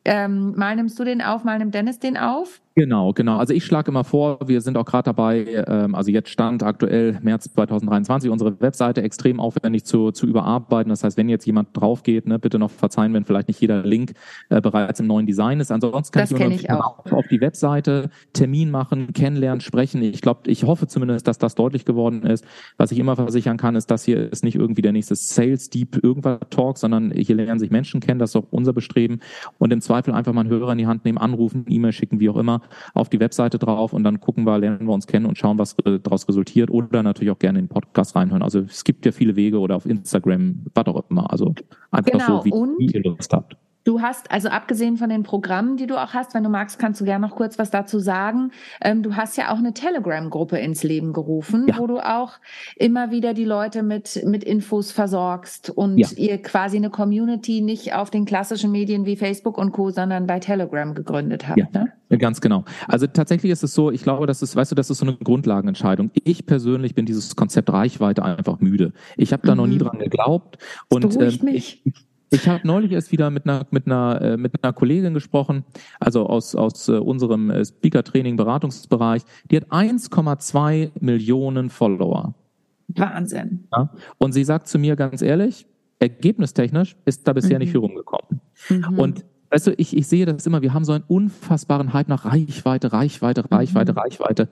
ähm, mal nimmst du den auf, mal nimmt Dennis den auf. Genau, genau. Also ich schlage immer vor, wir sind auch gerade dabei, ähm, also jetzt stand aktuell März 2023 unsere Webseite extrem aufwendig zu, zu überarbeiten. Das heißt, wenn jetzt jemand drauf geht, ne, bitte noch verzeihen, wenn vielleicht nicht jeder Link äh, bereits im neuen Design ist. Ansonsten kann das ich, kenn ich auch. auf die Webseite Termin machen, kennenlernen, sprechen. Ich glaube, ich hoffe zumindest, dass das deutlich geworden ist. Was ich immer versichern kann, ist, dass hier ist nicht irgendwie der nächste Sales Deep irgendwas Talk, sondern hier lernen sich Menschen kennen. Das ist auch unser Bestreben. Und im Zweifel einfach mal einen Hörer in die Hand nehmen, anrufen, E-Mail schicken, wie auch immer auf die Webseite drauf und dann gucken wir, lernen wir uns kennen und schauen, was daraus resultiert oder natürlich auch gerne in den Podcast reinhören. Also es gibt ja viele Wege oder auf Instagram, was auch immer. Also einfach genau. so, wie, und wie ihr Lust habt. Du hast, also abgesehen von den Programmen, die du auch hast, wenn du magst, kannst du gerne noch kurz was dazu sagen. Ähm, du hast ja auch eine Telegram-Gruppe ins Leben gerufen, ja. wo du auch immer wieder die Leute mit, mit Infos versorgst und ja. ihr quasi eine Community nicht auf den klassischen Medien wie Facebook und Co., sondern bei Telegram gegründet habt. Ja. Ne? Ganz genau. Also tatsächlich ist es so, ich glaube, das ist, weißt du, das ist so eine Grundlagenentscheidung. Ich persönlich bin dieses Konzept Reichweite einfach müde. Ich habe da mhm. noch nie dran geglaubt. Das und ähm, ich, ich habe neulich erst wieder mit einer mit einer äh, mit einer Kollegin gesprochen, also aus aus äh, unserem äh, Speaker Training Beratungsbereich. Die hat 1,2 Millionen Follower. Wahnsinn. Ja? Und sie sagt zu mir ganz ehrlich, ergebnistechnisch ist da bisher mhm. nicht viel rumgekommen. Mhm. Und Weißt du, ich, ich sehe das immer, wir haben so einen unfassbaren Hype nach Reichweite, Reichweite, Reichweite, mhm. Reichweite.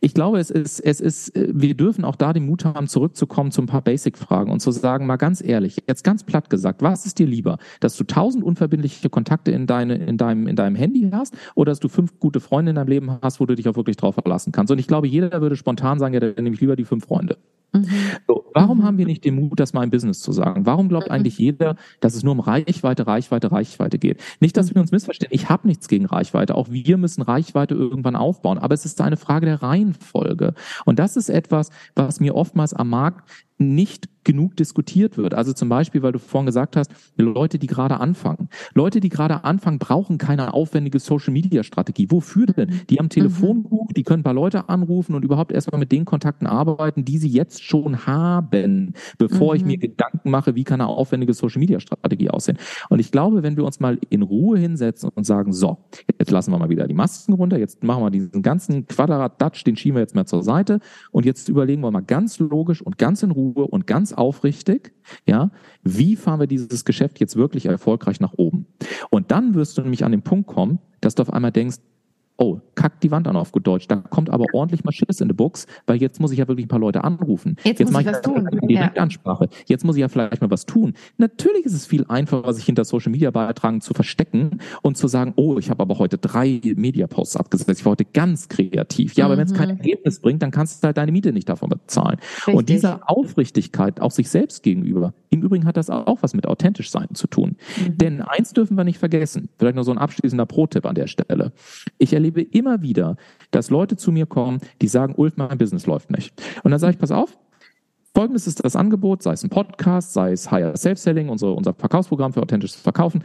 Ich glaube, es ist, es ist, wir dürfen auch da den Mut haben, zurückzukommen zu ein paar Basic-Fragen und zu sagen, mal ganz ehrlich, jetzt ganz platt gesagt, was ist dir lieber, dass du tausend unverbindliche Kontakte in deine, in deinem, in deinem Handy hast oder dass du fünf gute Freunde in deinem Leben hast, wo du dich auch wirklich drauf verlassen kannst? Und ich glaube, jeder würde spontan sagen, ja, dann nehme ich lieber die fünf Freunde. Mhm. So, warum mhm. haben wir nicht den Mut, das mal im Business zu sagen? Warum glaubt mhm. eigentlich jeder, dass es nur um Reichweite, Reichweite, Reichweite geht? Nicht, dass wir uns missverstehen. Ich habe nichts gegen Reichweite. Auch wir müssen Reichweite irgendwann aufbauen. Aber es ist eine Frage der Reihenfolge. Und das ist etwas, was mir oftmals am Markt nicht genug diskutiert wird. Also zum Beispiel, weil du vorhin gesagt hast, Leute, die gerade anfangen. Leute, die gerade anfangen, brauchen keine aufwendige Social-Media-Strategie. Wofür denn? Mhm. Die haben Telefonbuch, mhm. die können ein paar Leute anrufen und überhaupt erstmal mit den Kontakten arbeiten, die sie jetzt schon haben, bevor mhm. ich mir Gedanken mache, wie kann eine aufwendige Social-Media-Strategie aussehen. Und ich glaube, wenn wir uns mal in Ruhe hinsetzen und sagen, so, jetzt lassen wir mal wieder die Masken runter, jetzt machen wir diesen ganzen Quadrat-Datsch, den schieben wir jetzt mal zur Seite und jetzt überlegen wir mal ganz logisch und ganz in Ruhe, Ruhe und ganz aufrichtig, ja, wie fahren wir dieses Geschäft jetzt wirklich erfolgreich nach oben? Und dann wirst du nämlich an den Punkt kommen, dass du auf einmal denkst, oh, kackt die Wand an auf gut Deutsch. Da kommt aber ordentlich mal Schiss in die Box, weil jetzt muss ich ja wirklich ein paar Leute anrufen. Jetzt, jetzt muss ich was tun. Direktansprache. Ja. Jetzt muss ich ja vielleicht mal was tun. Natürlich ist es viel einfacher, sich hinter Social Media Beiträgen zu verstecken und zu sagen, oh, ich habe aber heute drei Media Posts abgesetzt. Ich war heute ganz kreativ. Ja, mhm. aber wenn es kein Ergebnis bringt, dann kannst du halt deine Miete nicht davon bezahlen. Richtig. Und diese Aufrichtigkeit auch sich selbst gegenüber, im Übrigen hat das auch was mit authentisch sein zu tun. Mhm. Denn eins dürfen wir nicht vergessen. Vielleicht noch so ein abschließender Pro-Tipp an der Stelle. Ich erlebe immer wieder, dass Leute zu mir kommen, die sagen, Ulf, mein Business läuft nicht. Und dann sage ich, pass auf, Folgendes ist das Angebot, sei es ein Podcast, sei es Higher Self-Selling, unser, unser Verkaufsprogramm für authentisches Verkaufen.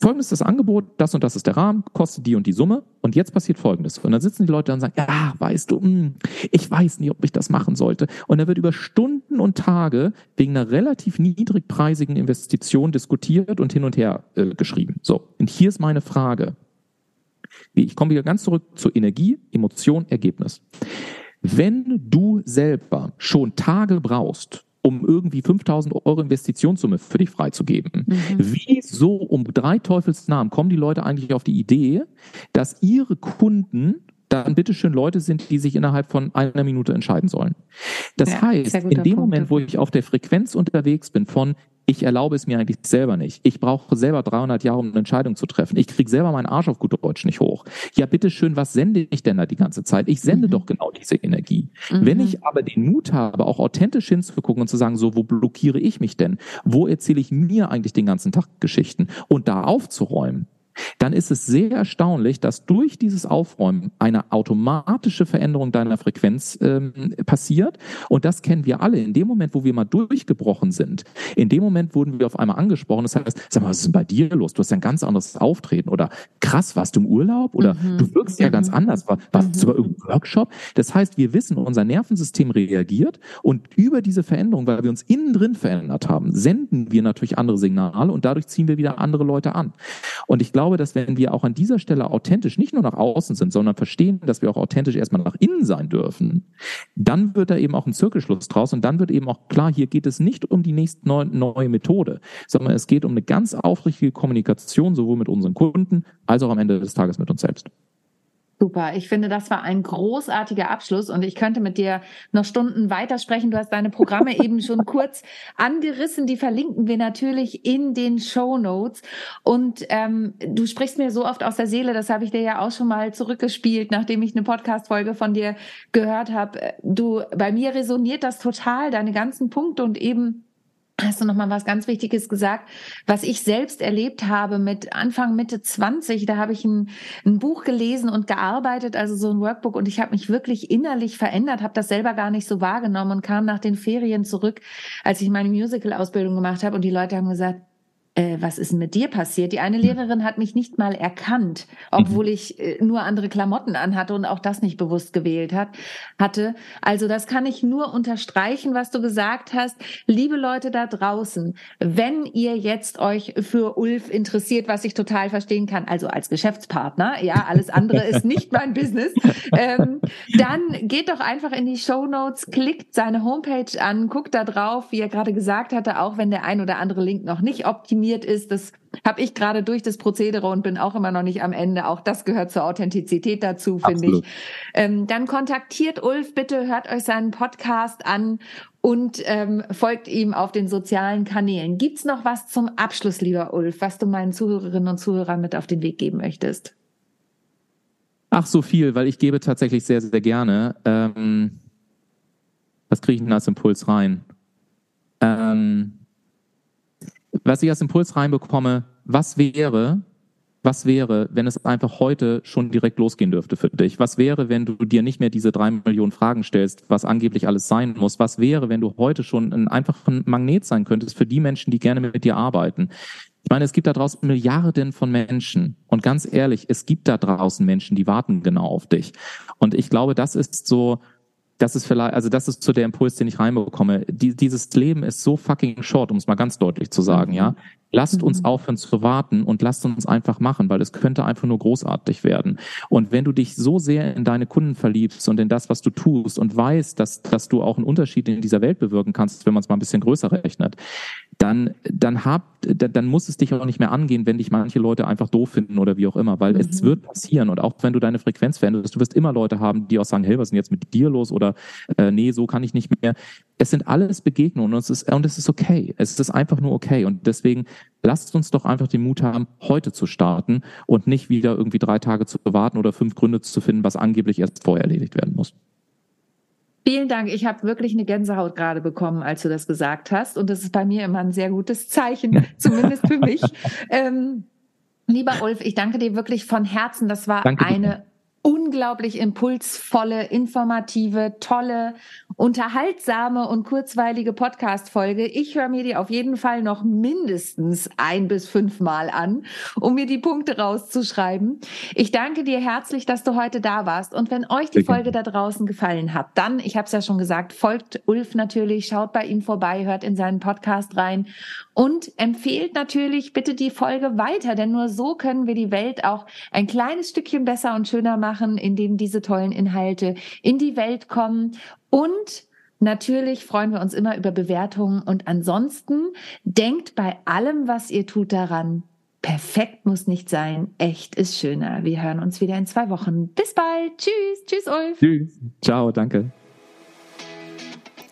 Folgendes ist das Angebot, das und das ist der Rahmen, kostet die und die Summe und jetzt passiert Folgendes. Und dann sitzen die Leute und sagen, ja, weißt du, hm, ich weiß nicht, ob ich das machen sollte. Und da wird über Stunden und Tage wegen einer relativ niedrigpreisigen Investition diskutiert und hin und her äh, geschrieben. So, und hier ist meine Frage. Ich komme wieder ganz zurück zu Energie, Emotion, Ergebnis. Wenn du selber schon Tage brauchst, um irgendwie 5000 Euro Investitionssumme für dich freizugeben. Mhm. Wieso um drei Teufelsnamen kommen die Leute eigentlich auf die Idee, dass ihre Kunden dann bitteschön Leute sind, die sich innerhalb von einer Minute entscheiden sollen. Das ja, heißt, in dem Punkt. Moment, wo ich auf der Frequenz unterwegs bin von Ich erlaube es mir eigentlich selber nicht. Ich brauche selber 300 Jahre, um eine Entscheidung zu treffen. Ich kriege selber meinen Arsch auf gut Deutsch nicht hoch. Ja, bitteschön, was sende ich denn da die ganze Zeit? Ich sende mhm. doch genau diese Energie. Mhm. Wenn ich aber den Mut habe, auch authentisch hinzugucken und zu sagen, so, wo blockiere ich mich denn? Wo erzähle ich mir eigentlich den ganzen Tag Geschichten? Und da aufzuräumen, dann ist es sehr erstaunlich, dass durch dieses Aufräumen eine automatische Veränderung deiner Frequenz ähm, passiert. Und das kennen wir alle. In dem Moment, wo wir mal durchgebrochen sind, in dem Moment wurden wir auf einmal angesprochen. Das heißt, sag mal, was ist denn bei dir los? Du hast ein ganz anderes Auftreten. Oder krass, warst du im Urlaub? Oder mhm. du wirkst ja mhm. ganz anders. War, warst mhm. du bei irgendeinem Workshop? Das heißt, wir wissen, unser Nervensystem reagiert und über diese Veränderung, weil wir uns innen drin verändert haben, senden wir natürlich andere Signale und dadurch ziehen wir wieder andere Leute an. Und ich glaube, glaube, dass wenn wir auch an dieser Stelle authentisch nicht nur nach außen sind, sondern verstehen, dass wir auch authentisch erstmal nach innen sein dürfen, dann wird da eben auch ein Zirkelschluss draus und dann wird eben auch klar, hier geht es nicht um die nächste neue, neue Methode, sondern es geht um eine ganz aufrichtige Kommunikation, sowohl mit unseren Kunden als auch am Ende des Tages mit uns selbst. Super. Ich finde, das war ein großartiger Abschluss und ich könnte mit dir noch Stunden weitersprechen. Du hast deine Programme eben schon kurz angerissen. Die verlinken wir natürlich in den Show Notes. Und ähm, du sprichst mir so oft aus der Seele. Das habe ich dir ja auch schon mal zurückgespielt, nachdem ich eine Podcast-Folge von dir gehört habe. Du, bei mir resoniert das total, deine ganzen Punkte und eben hast du noch mal was ganz Wichtiges gesagt, was ich selbst erlebt habe mit Anfang Mitte 20. Da habe ich ein, ein Buch gelesen und gearbeitet, also so ein Workbook, und ich habe mich wirklich innerlich verändert, habe das selber gar nicht so wahrgenommen und kam nach den Ferien zurück, als ich meine Musical-Ausbildung gemacht habe, und die Leute haben gesagt, äh, was ist denn mit dir passiert? Die eine hm. Lehrerin hat mich nicht mal erkannt, obwohl mhm. ich äh, nur andere Klamotten anhatte und auch das nicht bewusst gewählt hat, hatte. Also das kann ich nur unterstreichen, was du gesagt hast. Liebe Leute da draußen, wenn ihr jetzt euch für Ulf interessiert, was ich total verstehen kann, also als Geschäftspartner, ja, alles andere ist nicht mein Business, ähm, dann geht doch einfach in die Show Notes, klickt seine Homepage an, guckt da drauf, wie er gerade gesagt hatte, auch wenn der ein oder andere Link noch nicht optimiert optimiert ist. Das habe ich gerade durch das Prozedere und bin auch immer noch nicht am Ende. Auch das gehört zur Authentizität dazu, finde ich. Ähm, dann kontaktiert Ulf bitte, hört euch seinen Podcast an und ähm, folgt ihm auf den sozialen Kanälen. Gibt's noch was zum Abschluss, lieber Ulf, was du meinen Zuhörerinnen und Zuhörern mit auf den Weg geben möchtest? Ach, so viel, weil ich gebe tatsächlich sehr, sehr gerne. Ähm, was kriege ich denn als Impuls rein? Ähm, was ich als Impuls reinbekomme, was wäre, was wäre, wenn es einfach heute schon direkt losgehen dürfte für dich? Was wäre, wenn du dir nicht mehr diese drei Millionen Fragen stellst, was angeblich alles sein muss? Was wäre, wenn du heute schon ein einfacher Magnet sein könntest für die Menschen, die gerne mit dir arbeiten? Ich meine, es gibt da draußen Milliarden von Menschen. Und ganz ehrlich, es gibt da draußen Menschen, die warten genau auf dich. Und ich glaube, das ist so, das ist vielleicht, also das ist so der Impuls, den ich reinbekomme. Die, dieses Leben ist so fucking short, um es mal ganz deutlich zu sagen, ja. Lasst uns mhm. aufhören zu warten und lasst uns einfach machen, weil es könnte einfach nur großartig werden. Und wenn du dich so sehr in deine Kunden verliebst und in das, was du tust und weißt, dass, dass du auch einen Unterschied in dieser Welt bewirken kannst, wenn man es mal ein bisschen größer rechnet, dann, dann hab, dann muss es dich auch nicht mehr angehen, wenn dich manche Leute einfach doof finden oder wie auch immer, weil mhm. es wird passieren und auch wenn du deine Frequenz veränderst, du wirst immer Leute haben, die auch sagen, hey, was ist denn jetzt mit dir los oder äh, nee, so kann ich nicht mehr es sind alles Begegnungen und es ist, und es ist okay. Es ist einfach nur okay. Und deswegen lasst uns doch einfach den Mut haben, heute zu starten und nicht wieder irgendwie drei Tage zu warten oder fünf Gründe zu finden, was angeblich erst vorher erledigt werden muss. Vielen Dank. Ich habe wirklich eine Gänsehaut gerade bekommen, als du das gesagt hast. Und das ist bei mir immer ein sehr gutes Zeichen, zumindest für mich. Ähm, lieber Ulf, ich danke dir wirklich von Herzen. Das war danke eine unglaublich impulsvolle, informative, tolle, unterhaltsame und kurzweilige Podcast-Folge. Ich höre mir die auf jeden Fall noch mindestens ein bis fünfmal an, um mir die Punkte rauszuschreiben. Ich danke dir herzlich, dass du heute da warst. Und wenn euch die Folge da draußen gefallen hat, dann, ich habe es ja schon gesagt, folgt Ulf natürlich, schaut bei ihm vorbei, hört in seinen Podcast rein und empfehlt natürlich bitte die Folge weiter, denn nur so können wir die Welt auch ein kleines Stückchen besser und schöner machen machen, in dem diese tollen Inhalte in die Welt kommen. Und natürlich freuen wir uns immer über Bewertungen. Und ansonsten denkt bei allem, was ihr tut, daran, perfekt muss nicht sein, echt ist schöner. Wir hören uns wieder in zwei Wochen. Bis bald. Tschüss. Tschüss, Ulf. Tschüss. Ciao, danke.